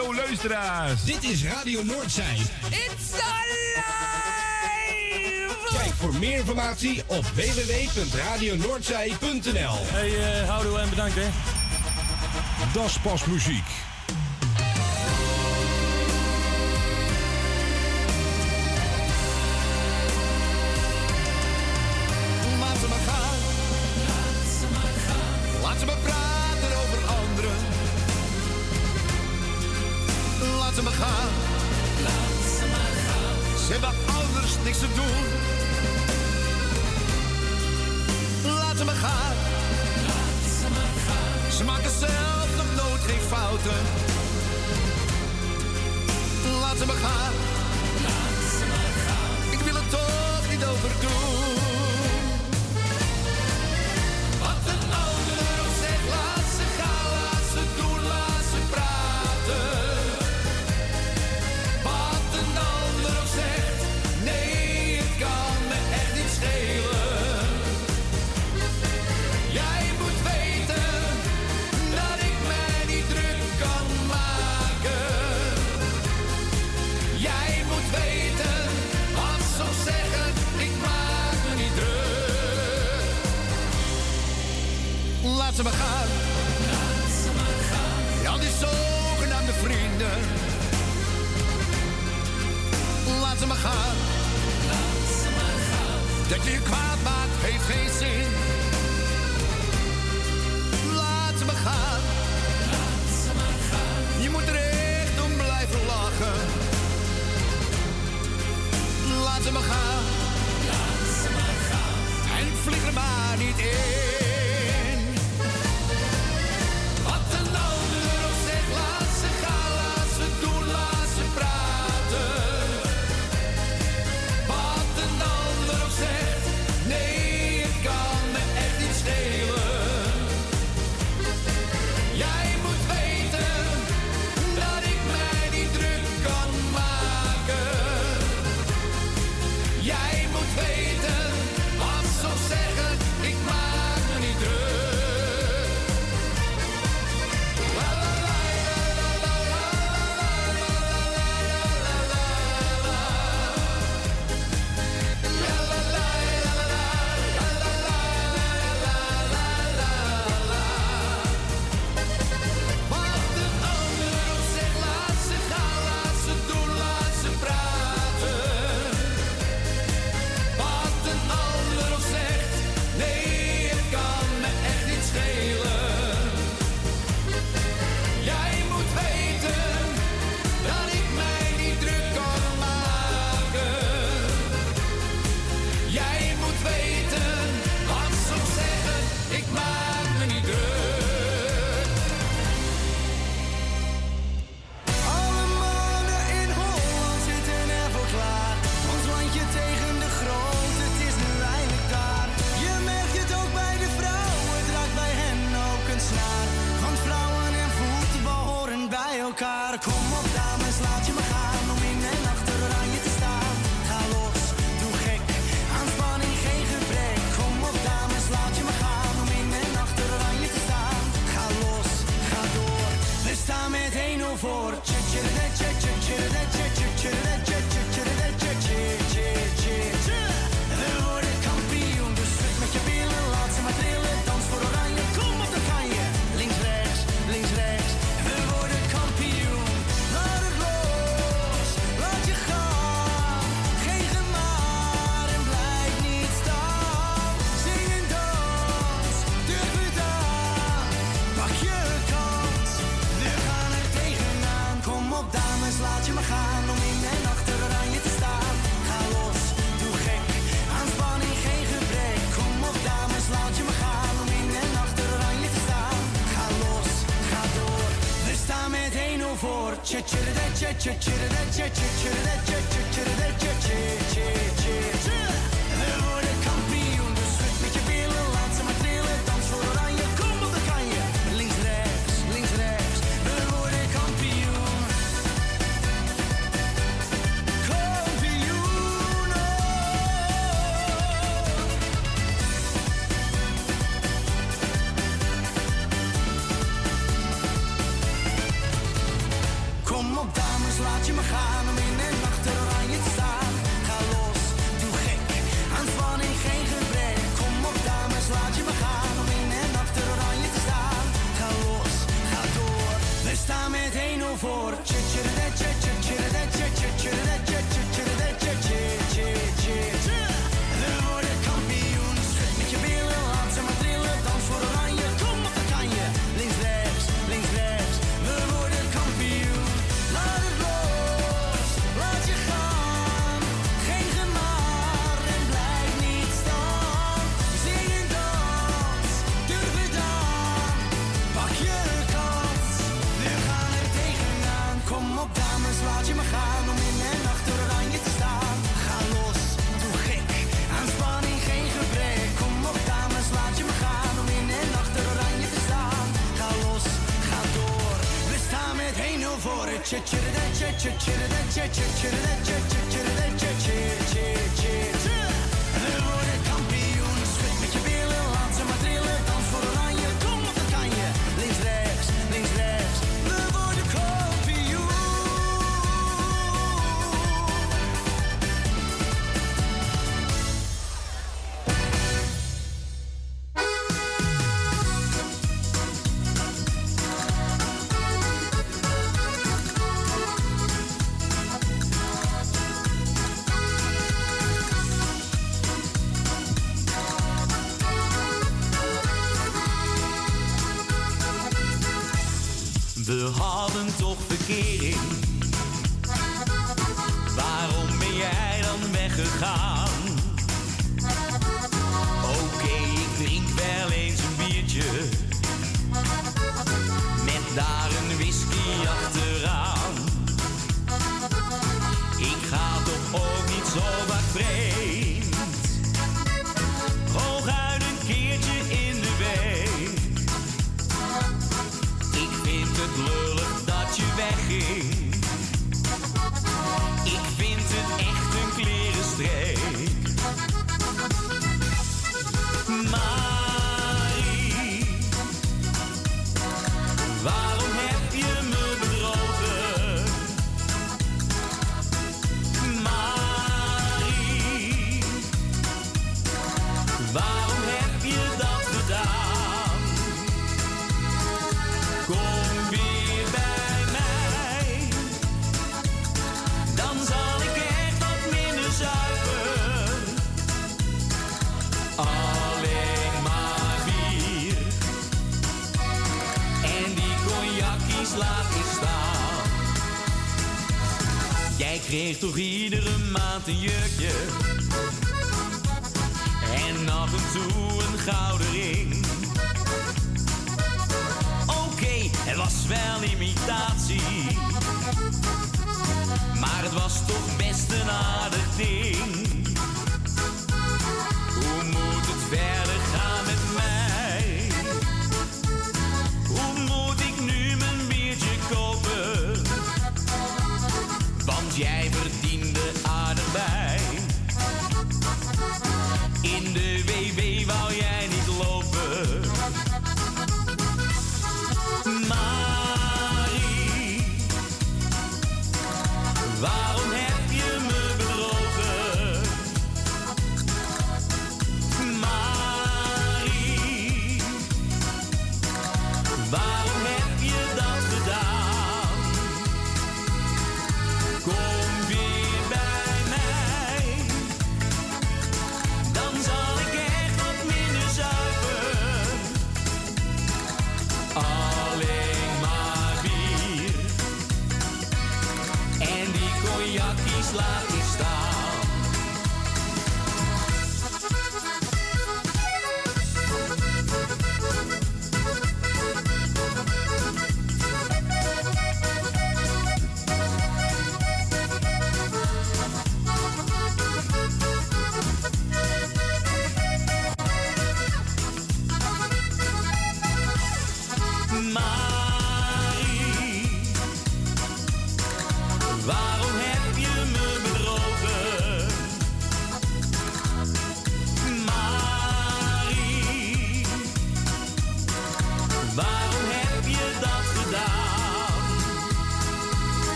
hallo luisteraars. Dit is Radio Noordzij. It's alive! Kijk voor meer informatie op www.radionoordzij.nl Hey, eh, uh, houden en bedankt hè. Das pas muziek.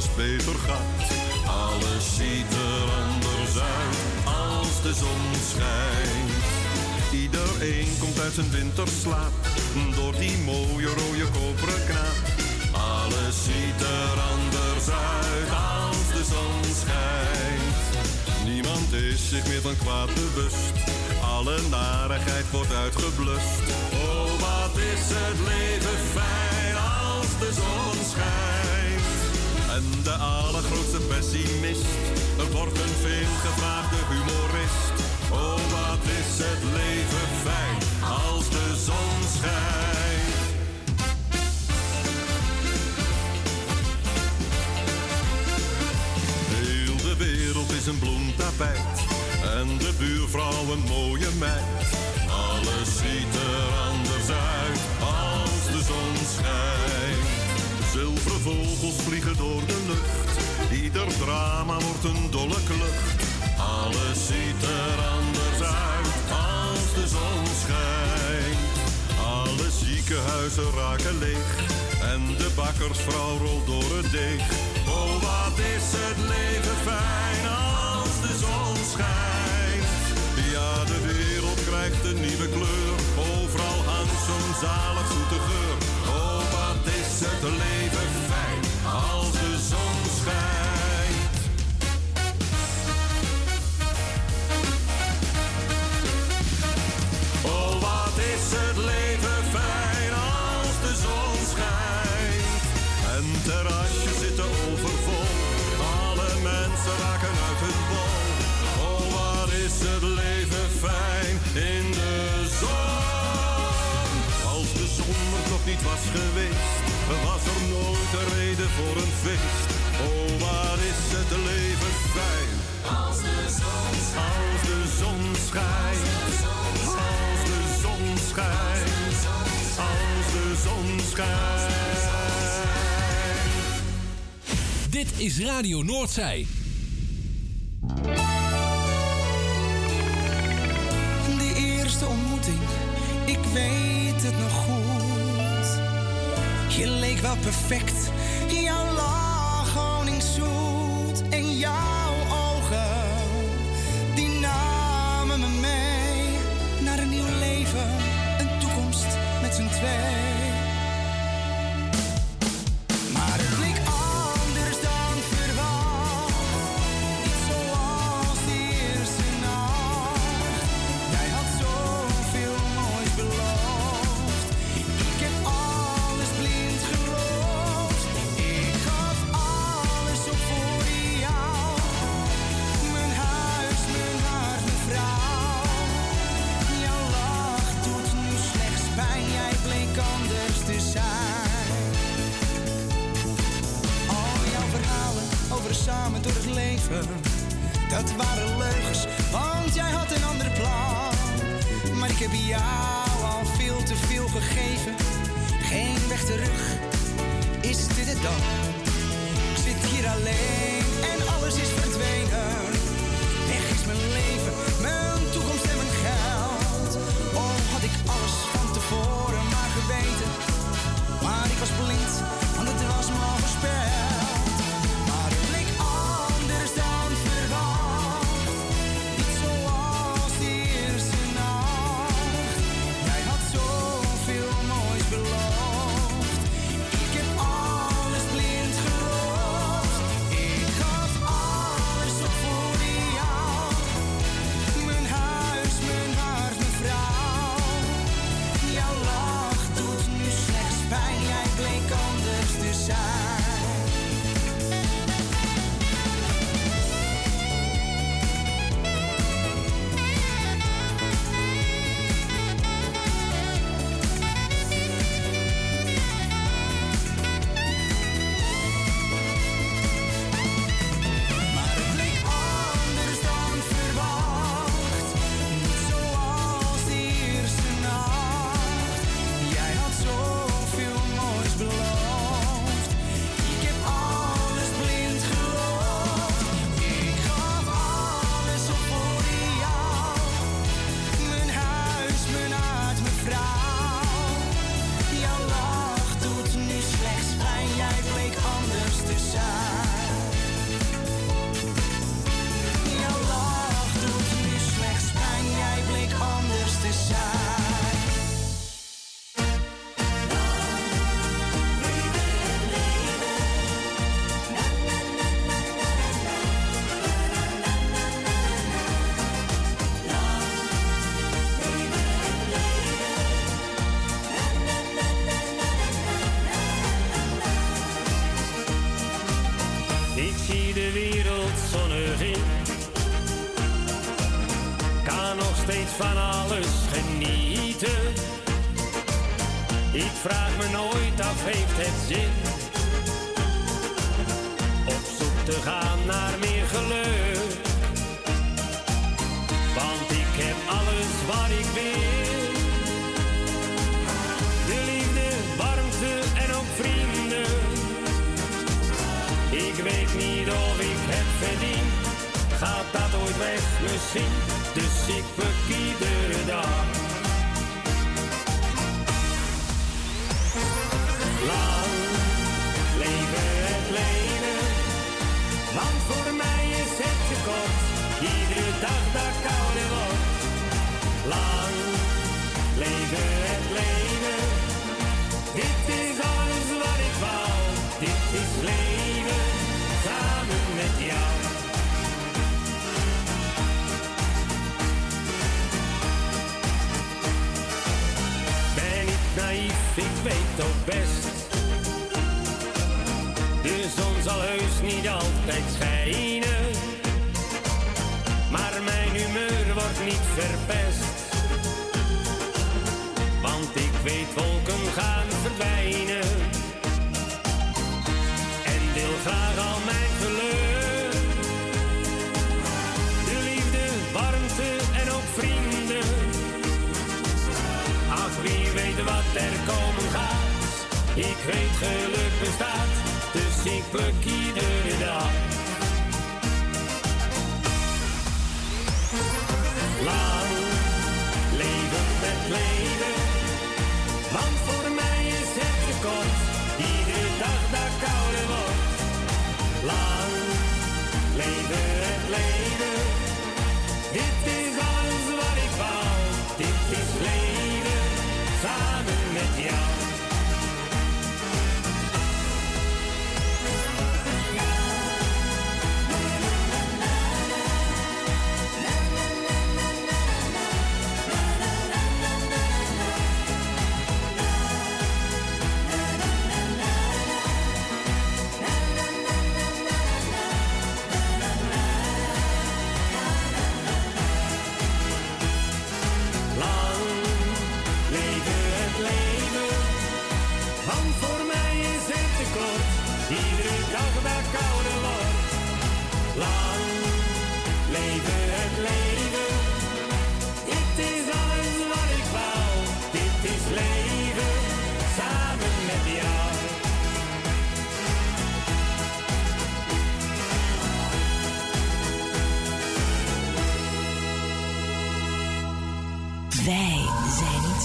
Alles beter gaat. Alles ziet er anders uit als de zon schijnt. Iedereen komt uit zijn winterslaap door die mooie rode koperen knaap. Alles ziet er anders uit als de zon schijnt. Niemand is zich meer van kwaad bewust. Alle narigheid wordt uitgeblust. Oh, wat is het leven fijn als de zon schijnt. En de allergrootste pessimist wordt een veelgevraagde humorist. Oh, wat is het leven fijn als de zon schijnt. Heel de wereld is een bloemtapijt en de buurvrouw een mooie meid. Alles ziet er vogels vliegen door de lucht, ieder drama wordt een dolle klucht. Alles ziet er anders uit als de zon schijnt. Alle ziekenhuizen raken leeg en de bakkersvrouw rolt door het deeg. Oh, wat is het leven fijn als de zon schijnt. Ja, de wereld krijgt een nieuwe kleur. Overal hangt zo'n zalig zoete geur. Oh, wat is het leven als de zon schijnt. Oh, wat is het leven fijn als de zon schijnt. En terrasjes zitten overvol. Alle mensen raken uit hun bol. Oh, wat is het leven fijn in de zon. Als de zon er nog niet was geweest, was er nooit een reden voor een feest. Oh, wat is het leven fijn. Als de zon schijnt. Als de zon schijnt. Als de zon schijnt. Als de zon schijnt. Dit is Radio Noordzij. Die eerste ontmoeting, ik weet het nog goed. Je leek wel perfect, jouw lach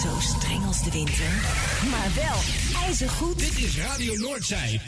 Zo streng als de winter, maar wel ijzergoed. Dit is Radio Noordzee.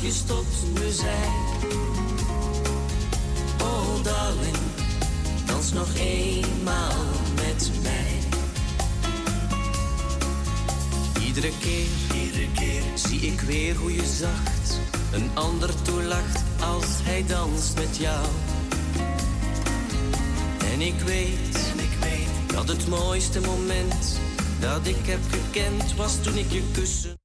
je stopt me zei. Oh darling, dans nog eenmaal met mij. Iedere keer, iedere keer zie ik weer hoe je zacht een ander toelacht als hij danst met jou. En ik weet, en ik weet dat het mooiste moment dat ik heb gekend was toen ik je kussen.